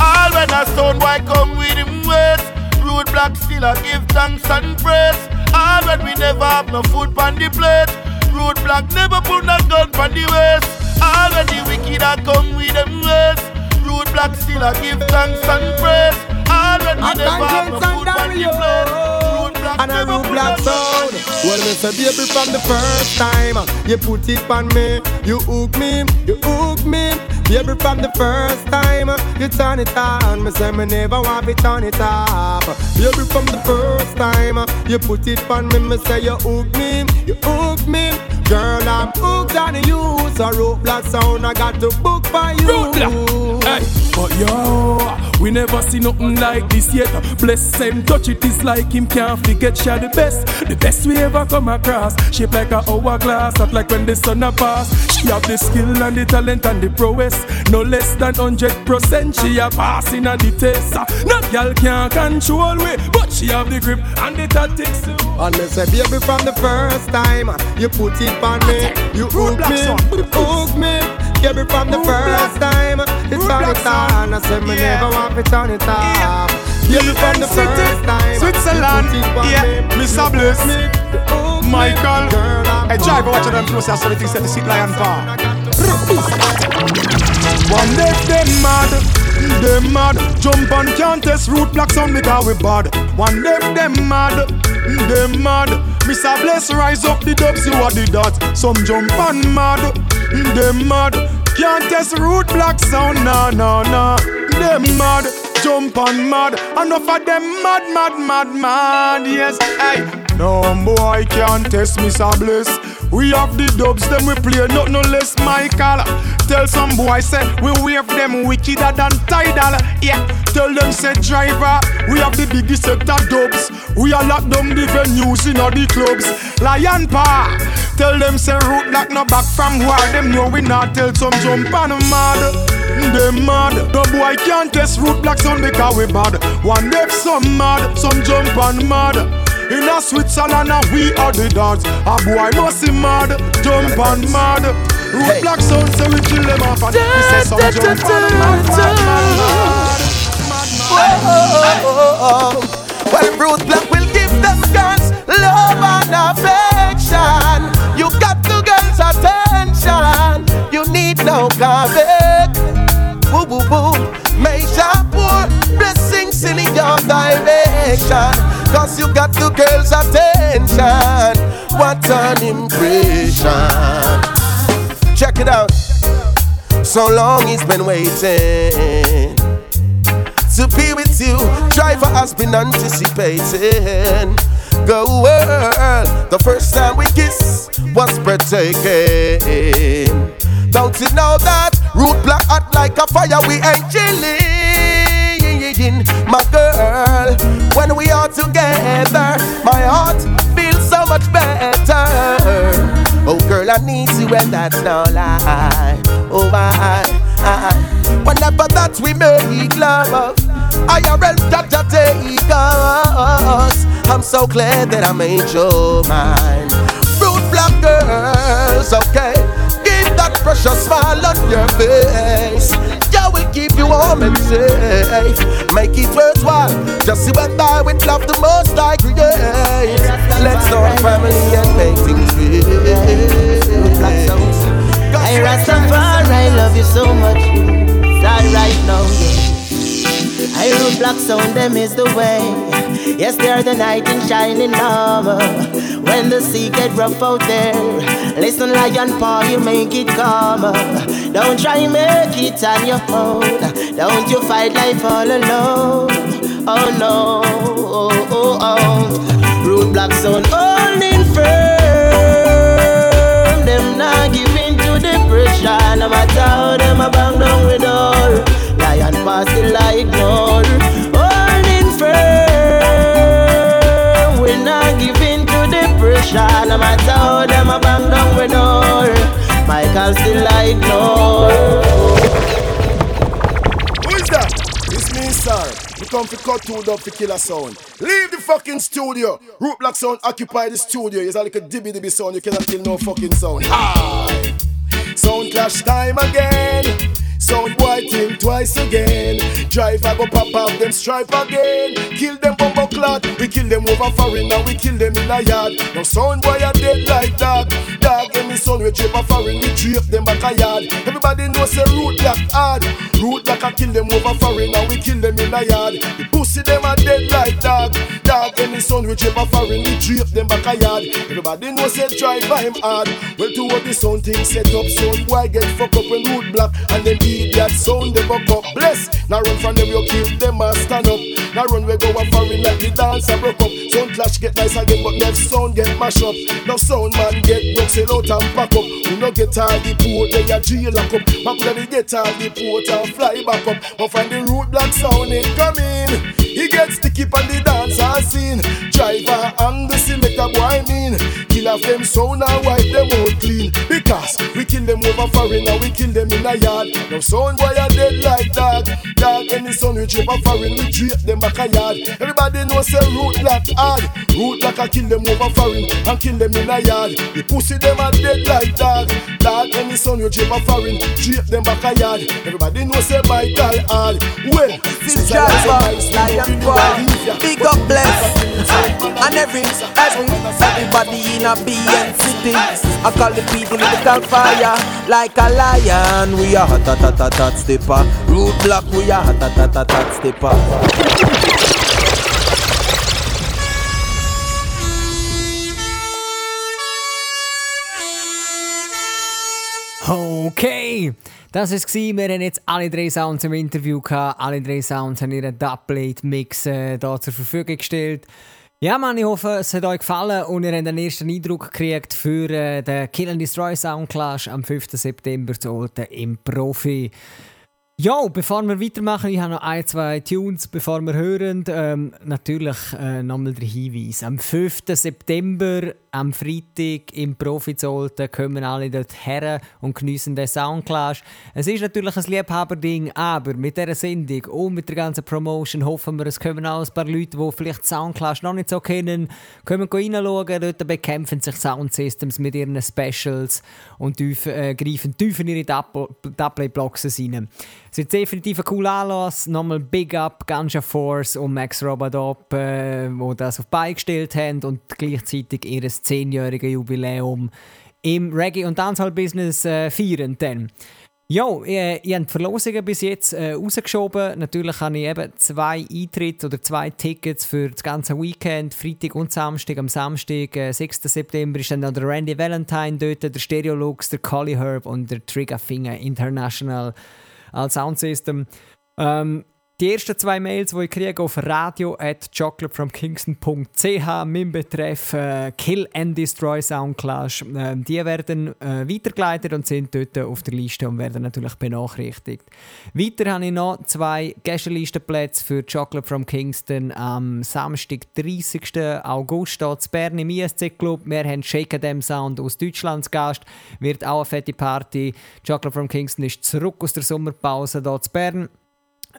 Speaker 22: All when a stone boy come with him ways Rootblock still I give thanks and praise All when we never have no food on the plate Road block never put no gun on the waist. Already wicked I come with them ways. Road block still I give thanks and praise. Already
Speaker 9: I
Speaker 22: never have no food on the plate.
Speaker 9: And a
Speaker 22: Rootblock
Speaker 9: sound. Well, me say baby from the first time you put it on me, you hook me, you hook me. Baby from the first time you turn it on. Me say me never want to turn it off. Baby from the first time you put it on me, me say you hook me, you hook me. Girl, I'm hooked on you. So Rootblock sound, I got to book for you.
Speaker 43: Rootblock. Hey, but yo, we never see nothing like this yet. Bless him, touch it is like him can't forget. She the best, the best we ever come across. Shape like a hourglass, not like when the sun a pass. She have the skill and the talent and the prowess. No less than hundred percent. She a passing a the test. Ah, no girl can't control we, but she have the grip and the tactics.
Speaker 9: And me say, baby, from the first time you put it on me, you hook me, hook me. Baby, from the first time you turn it on. I say, me never want to turn it off. Baby, from the first time
Speaker 22: Switzerland,
Speaker 9: you put it on
Speaker 22: yeah, Mr. Bliss,
Speaker 9: hook me, you hook me.
Speaker 22: Michael. Hey, driver, watch them close so the things set the seat lion bar. One day them mad, them mad. Jump and can't test Rootblock sound because we bad. One day them mad, them mad. Mr. Bless rise up the dubs, you are the dot. Some jump and mad, them mad. Can't test Rootblock sound, nah, nah, nah. Them mad, jump and mad. Enough of them mad, mad, mad, mad. Yes, hey. No boy can't test so Bliss. We have the dubs, them we play not no less. Michael, tell some boy say we wave them wickeder than tidal. Yeah, tell them say driver, we have the biggest set of dubs. We are lock down the venues in all the clubs. Lion Pa, tell them say root like no back from war. Them know we not tell some jump and mad. Them mad, no boy can't test Rootblock sound because we bad. One day some mad, some jump and mad. In a Switzerland, and we are the dogs. A boy must be mad, jump and mad. Rootblock sound, so we kill them off and we say some jump and mad, mad, mad,
Speaker 9: Well, Bruce Black will give them girls love and affection. You got the girls' attention. You need no garbage. Boo boo boo. May Blessings in your direction. Cause you got the girls' attention. What an impression. Check it out. So long he's been waiting to be with you. Driver has been anticipating. Go world, the first time we kiss was breathtaking. Don't you know that root black hot like a fire? We ain't chilling, my girl. When we are together, my heart feels so much better. Oh girl,
Speaker 44: I need you and that's no lie. Oh my, whenever that we make love, I IRL that you take us. I'm so glad that I made you mine. Fruit black girls, okay. Give that precious smile on your face. We keep you warm and safe. Make it worthwhile. Just see what I with love the most I create. Let's start family and make things real.
Speaker 13: Hey Rastafari, I love you so much. Start right now, yeah. I Rootblock sound, them is the way. Yes, they are the knight in shining armor. When the sea get rough out there, listen, lion paw, you make it calmer. Don't try make it on your own. Don't you fight life all alone. Oh no, oh oh oh. Rootblock sound, holding firm. Them not giving to depression. No matter how them a bang down with all. Lion pass the light depression. No matter how them a bang down with all. Michael still I ignore.
Speaker 45: Who is that? It's me, sir. We come to cut two up for killer sound. Leave the fucking studio. Rootblock Sound occupy the studio. It's like a dibby dibby sound. You cannot kill no fucking sound. Hi. Sound clash time again. Sound boy think twice again. Driver go pop out them stripe again. Kill them bumbo clot. We kill them over foreign now we kill them in a yard. Now sound boy are dead like dog. Dog and me son we drape a foreign we drape them back a yard. Everybody know say Rootblock hard. Root like I kill them over foreign now we kill them in a yard. The pussy them are dead like dog. Dog me son a foreign we drape them back a yard. Everybody know say driver him hard. Well to what the sound thing set up sound boy get fuck up when Rootblock and then beat that sound they buck up. Bless. Now run from them you kill them and stand up. Now run we go a foreign like the dancer broke up. Sound clash get nice again but next sound get mash up. Now sound man get broke sell out and pack up. We no get all the port they a jail lock up. Back when they get all the and fly back up. But find the Rootblock sound it coming. He gets sticky on the dancer scene. Driver angle see make a boy mean. Kill a them sound and wipe them out clean. Because we kill them over foreign and we kill them in a yard. Now sound boy are dead like that. Dog any son we drape a foreign we them back a yard. Everybody know say Rootblock hard. Rootblock I kill them over foreign and kill them in a yard. The pussy them are dead like that. Dog any son we drape a foreign drape them back a yard. Everybody know say Michael hard. Well,
Speaker 44: This driver, lion boy, big up bless, and every every everybody in a BN city. I call the people little fire like a lion. We are hot hot hot hot hot stepper. Rootblock, we are hot hot hot hot hot stepper.
Speaker 2: Okay, das war es. Wir haben jetzt alle drei Sounds im Interview gehabt. Alle drei Sounds haben ihren Dubplate-Mix äh, da zur Verfügung gestellt. Ja, Mann, ich hoffe, es hat euch gefallen und ihr habt einen ersten Eindruck gekriegt für äh, den Kill and Destroy Sound Clash am 5. September zu Olten im Profi. Ja, bevor wir weitermachen, ich habe noch ein, zwei Tunes, bevor wir hören. Ähm, natürlich äh, nochmal der Hinweis. Am 5. September, am Freitag im Profi zu Olten, kommen alle dort her und geniessen den Soundclash. Es ist natürlich ein Liebhaberding, aber mit dieser Sendung und mit der ganzen Promotion hoffen wir, es kommen auch ein paar Leute, die vielleicht Soundclash noch nicht so kennen, können reinschauen. Dort bekämpfen sich Soundsystems mit ihren Specials und tief, äh, greifen tief in ihre Dubplate-Boxes rein. Es ist definitiv ein cooler Anlass. Nochmal Big Up, Ganja Force und Max Robadop, äh, die das auf die Beine gestellt haben und gleichzeitig ihr 10-jähriges Jubiläum im Reggae- und Dancehall-Business äh, feiern. Dann. Ja, ihr, ihr habt die Verlosungen bis jetzt äh, rausgeschoben. Natürlich habe ich eben zwei Eintritte oder zwei Tickets für das ganze Weekend, Freitag und Samstag. Am Samstag, äh, 6. September, ist dann noch der Randy Valentine dort, der Stereolux, der Collie Herb und der Triggerfinger International als Soundsystem. Ähm, Die ersten zwei Mails, die ich kriege, auf radio at chocolatefromkingston.ch mit Betreff äh, Kill and Destroy Soundclash, äh, die werden äh, weitergeleitet und sind dort auf der Liste und werden natürlich benachrichtigt. Weiter habe ich noch zwei Gästelistenplätze für Chocolate from Kingston am Samstag, 30. August, hier zu Bern im ISC Club. Wir haben Shake Them Sound aus Deutschland Gast, wird auch eine fette Party. Chocolate from Kingston ist zurück aus der Sommerpause hier zu Bern.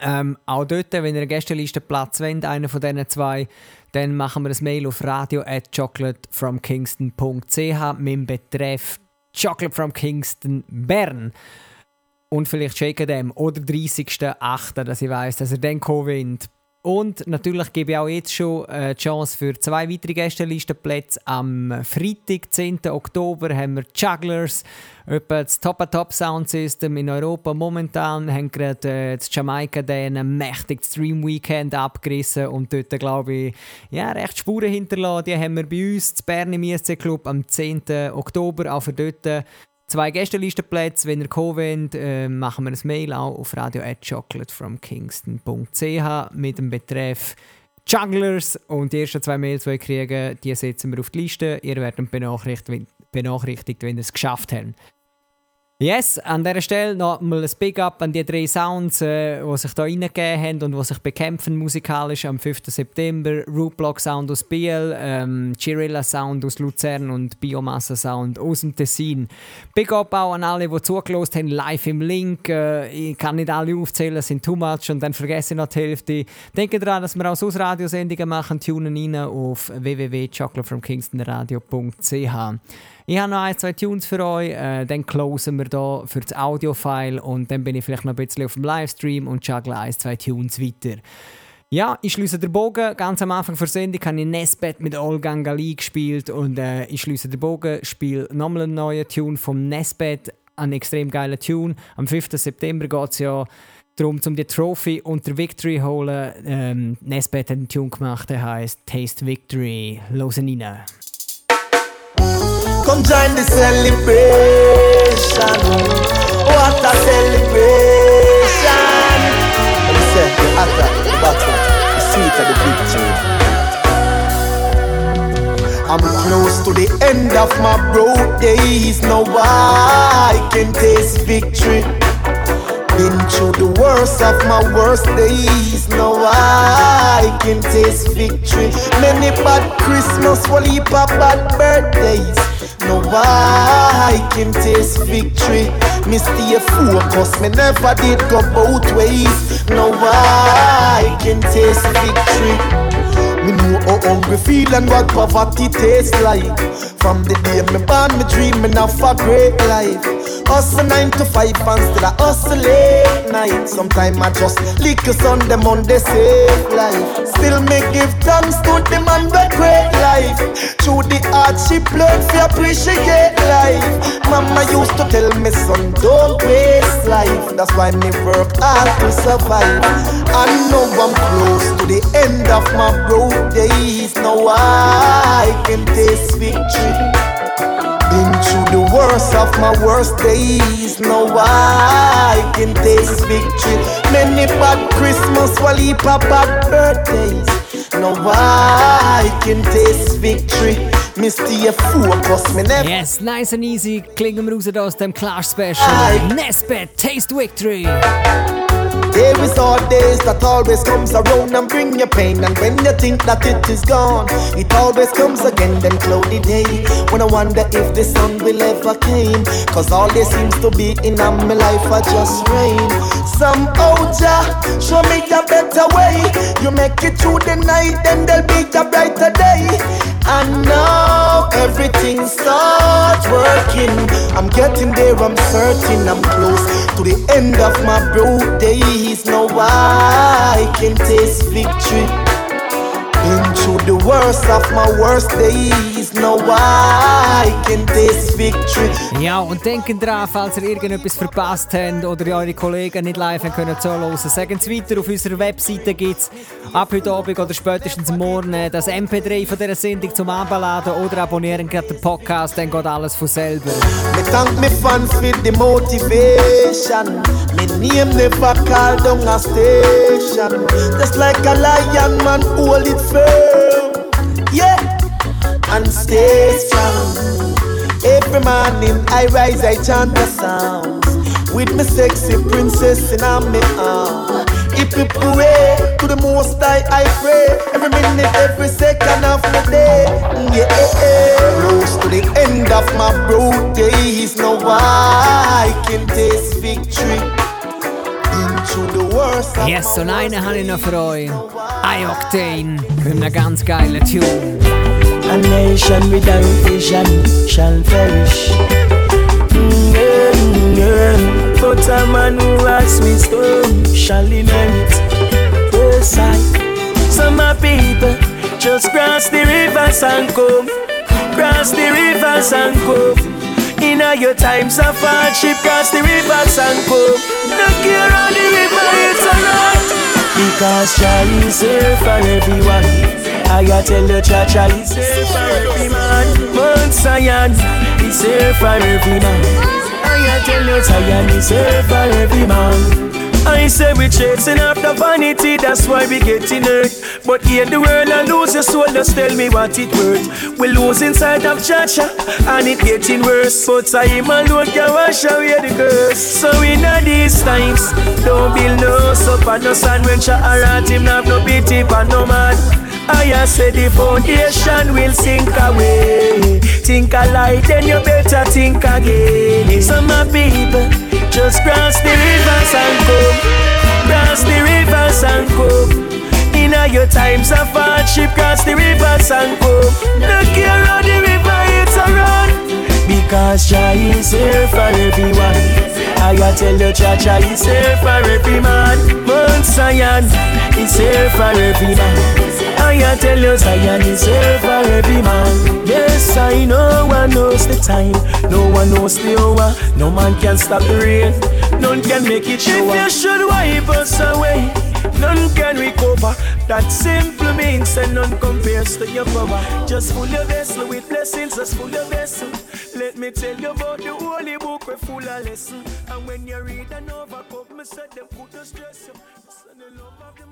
Speaker 2: Ähm, auch dort, wenn ihr eine Gästeliste Platz wollt, einer von diesen zwei, dann machen wir ein Mail auf radio at chocolatefromkingston.ch mit dem Betreff Chocolate from Kingston Bern. Und vielleicht schicken dem oder 30.08., dass ich weiss, dass er dann kommen wollt. Und natürlich gebe ich auch jetzt schon äh, die Chance für zwei weitere Gästelistenplätze. Am Freitag, 10. Oktober, haben wir Jugglers, etwa das Top Top Sound System in Europa. Momentan haben gerade äh, das Jamaika den mächtig Stream Weekend abgerissen und dort, glaube ich, ja, recht Spuren hinterlassen. Die haben wir bei uns, zu Bern im ISC Club, am 10. Oktober. Auch für dort zwei Gästelistenplätze. Wenn ihr kommen wollt, äh, machen wir ein Mail auch auf radio.chocolatefromkingston.ch mit dem Betreff Jugglers und die ersten zwei Mails, die ihr kriegt, die setzen wir auf die Liste. Ihr werdet benachrichtigt wenn ihr es geschafft habt. Yes, an dieser Stelle noch mal ein Big Up an die drei Sounds, äh, die sich hier reingegeben haben und die sich bekämpfen musikalisch am 5. September. Rootblock Sound aus Biel, ähm, Chirilla Sound aus Luzern und Biomassa Sound aus dem Tessin. Big Up auch an alle, die zugelost haben, live im Link. Äh, ich kann nicht alle aufzählen, sind too much und dann vergesse ich noch die Hälfte. Denke daran, dass wir auch sonst Radiosendungen machen. Tunen rein auf www.chocolatefromkingstonradio.ch. Ich habe noch ein, zwei Tunes für euch, äh, dann closen wir hier für das Audio-File und dann bin ich vielleicht noch ein bisschen auf dem Livestream und juggle ein, zwei Tunes weiter. Ja, ich schließe den Bogen. Ganz am Anfang der Sendung habe ich Nesbet mit Olgang Gali gespielt und äh, ich schließe den Bogen, spiele nochmal einen neuen Tune vom Nesbet, einen extrem geilen Tune. Am 5. September geht es ja darum, um die Trophy und der Victory zu holen. Ähm, Nesbet hat einen Tune gemacht, der heißt Taste Victory. Losen rein.
Speaker 3: Come join the celebration. What a celebration. Say, the hotter, the better, the sweeter the victory. I'm close to the end of my broke days. Now I can taste victory. Been through the worst of my worst days. Now I can taste victory. Many bad Christmas, one heap of bad birthdays. Now I can taste victory. Me stay focused, me never did go both ways. Now I can taste victory. Me know how hungry feel and what poverty tastes like. From the day me born, me dreaming of a great life. Hustle nine to five and still I hustle late night. Sometimes I just lick a Sunday, Monday save life. Still me give thanks to the man that great life. Through the hardship, learn to appreciate life. Mama used to tell me, son, don't waste life. That's why me work hard to survive. I know I'm close to the end of my broke days. Now I can taste victory. Been through the worst of my worst days. Now I can taste victory. Many bad Christmas, while heap of bad birthdays. Now I can taste victory. Me stay focused, me never.
Speaker 2: Yes, nice and easy. Klingen wir raus aus dem Clash Special. Nesbeth, Taste Victory.
Speaker 3: There is hard days that always comes around and bring you pain. And when you think that it is gone It always comes again Then cloudy day. When I wonder if the sun will ever came Cause all there seems to be in my life are just rain. Some Jah show me a better way. You make it through the night then there'll be a brighter day. And now everything starts working. I'm getting there, I'm certain I'm close to the end of my broke days Now I can taste victory Been through the worst of my worst days. Now I can taste victory.
Speaker 2: Ja, und denken dran, falls ihr irgendetwas verpasst habt oder eure Kollegen nicht live haben können zuhören, sagen Sie weiter. Auf unserer Webseite gibt es ab heute Abend oder spätestens morgen das MP3 von dieser Sendung zum Abladen oder abonnieren gerade den Podcast, dann geht alles von selber.
Speaker 3: Me thank me fans for the motivation. Me name never call down a station. Just like a lion, man, hold it firm. Yeah, and stay strong. Every morning I rise, I chant the sounds with me sexy princess in my arm. If you pray to the most high, I pray every minute, every second of the day. Mm, yeah, eh, eh. close to the end of my broke days. Now I can taste victory. Into
Speaker 2: Yes, und einen habe ich noch für euch. I-Octane mit einem ganz geilen Tune.
Speaker 40: A nation without vision shall perish. Mm, mm, yeah. But a man who has wisdom shall inherit. Yes, I. Some people just cross the rivers and come. Cross the rivers and come. In all your times of hardship, cross the rivers and come. Look here on the river, it's alright. Because Jah is here for everyone. I gotta tell you, Jah Jah is here for every man. Mount Zion is here for every man. I gotta tell you, Zion is here for every man. I say we chasing after vanity, that's why we getting hurt. But here the world and lose your soul, just tell me what it worth. We lose inside of Chacha, and it getting worse. But I alone can wash away the curse. So in these times, don't build no up and no sand when Cha around him, have no pity for no man. I say the foundation will sink away. Think alike, then you better think again. Some people just cross the rivers and come. Cross the rivers and come. In all your times of hardship, cross the rivers and come. Look here on the river, it's run. Because Jah is here for everyone. I gotta tell you, Jah Jah is here for every man. Mount Zion is here for every man. I tell you, Zion is here every man. Yes, I know one knows the time, no one knows the hour. No man can stop the rain, none can make it shower. If you should wipe us away, none can recover. That simple means that none compares to your power. Just full your vessel with blessings, just full your vessel. Let me tell you about the holy book, we're full of lessons. And when you read and overcome, me said them could just stress you. So the love of the mercy.